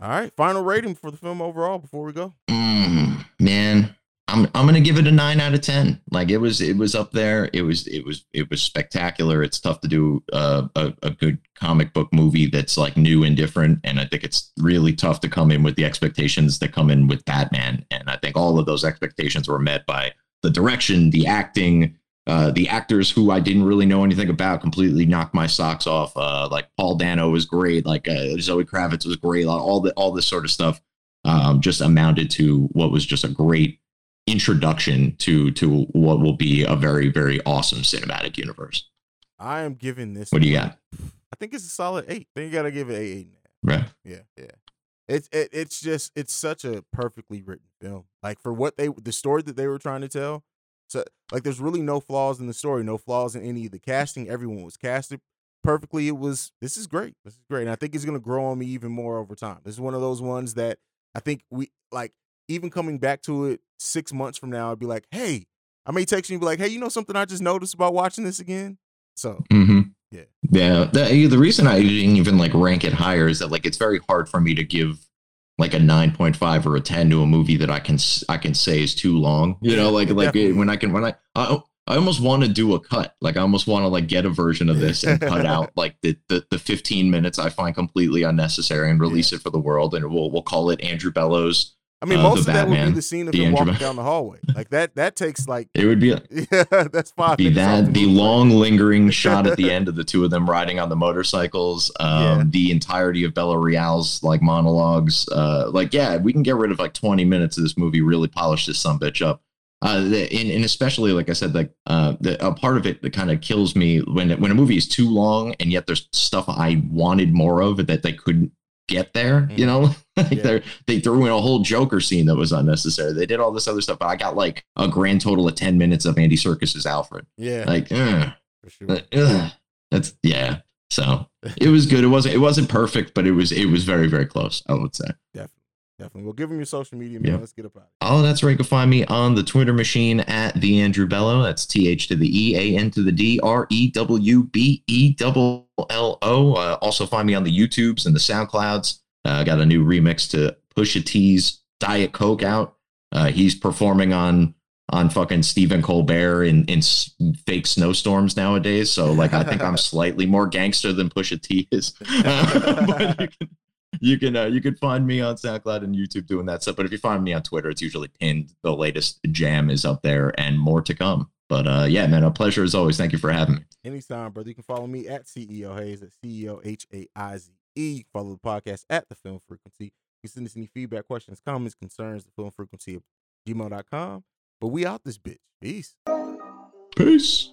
All right. Final rating for the film overall before we go. Mm, man, I'm I'm gonna give it a nine out of ten. Like it was it was up there. It was it was it was spectacular. It's tough to do uh, a a good comic book movie that's like new and different, and I think it's really tough to come in with the expectations that come in with Batman. And I think all of those expectations were met by the direction, the acting, uh, the actors who I didn't really know anything about completely knocked my socks off. Uh, like Paul Dano was great, like uh, Zoe Kravitz was great. All the all this sort of stuff um, just amounted to what was just a great introduction to to what will be a very very awesome cinematic universe. I am giving this. What do you got? I think it's a solid eight. I think you gotta give it a eight. Right. Yeah, yeah. It's it, it's just it's such a perfectly written film. Like for what they the story that they were trying to tell. So like there's really no flaws in the story, no flaws in any of the casting. Everyone was casted perfectly. It was this is great. This is great. And I think it's gonna grow on me even more over time. This is one of those ones that I think we like even coming back to it six months from now, I'd be like, hey, I may text you and be like, hey, you know something I just noticed about watching this again? So Mm-hmm. Yeah. Yeah. The, the reason I didn't even like rank it higher is that like it's very hard for me to give like a 9.5 or a 10 to a movie that I can I can say is too long. You know, like like Definitely. when I can when I I, I almost want to do a cut. Like I almost want to like get a version of this and cut out like the, the the 15 minutes I find completely unnecessary and release it for the world and we'll we'll call it Andrew Bello's. I mean, Uh, most of that would be the scene of the him walking down the hallway. Like that that takes like It would be yeah, that's five be that the long lingering shot at the end of the two of them riding on the motorcycles um Yeah. the entirety of bella real's like monologues uh like yeah we can get rid of like 20 minutes of this movie really polish this some bitch up uh and, and especially like i said like uh the, a part of it that kind of kills me when when a movie is too long and yet there's stuff i wanted more of that they couldn't get there you know? Like Yeah. they're threw in a whole joker scene that was unnecessary. They did all this other stuff but i got like a grand total of 10 minutes of andy serkis's alfred. Yeah, like ugh, for sure. uh, ugh. that's yeah. So it was good. It wasn't it wasn't perfect but it was it was very very close i would say. Definitely. Definitely. Well, give him your social media, man. Yeah. Let's get up out. oh that's right you can find me on the twitter machine at the andrew bello that's th to the e a n to the d r e w b e double l o uh, also find me on the youtubes and the soundclouds uh, got a new remix to pusha t's diet coke out uh, he's performing on on fucking Stephen Colbert in in s- fake snowstorms nowadays. So like I think I'm slightly more gangster than Pusha T is. but you can you can, uh, you can find me on SoundCloud and YouTube doing that stuff. But if you find me on Twitter, it's usually pinned. The latest jam is up there and more to come. But uh, yeah, man, a pleasure as always. Thank you for having me. Anytime, brother. You can follow me at CEO Haize at CEO H A I Z E. Follow the podcast at the Film Frequency. You can send us any feedback, questions, comments, concerns, the film frequency of gmail.com. But we out this bitch. Peace. Peace.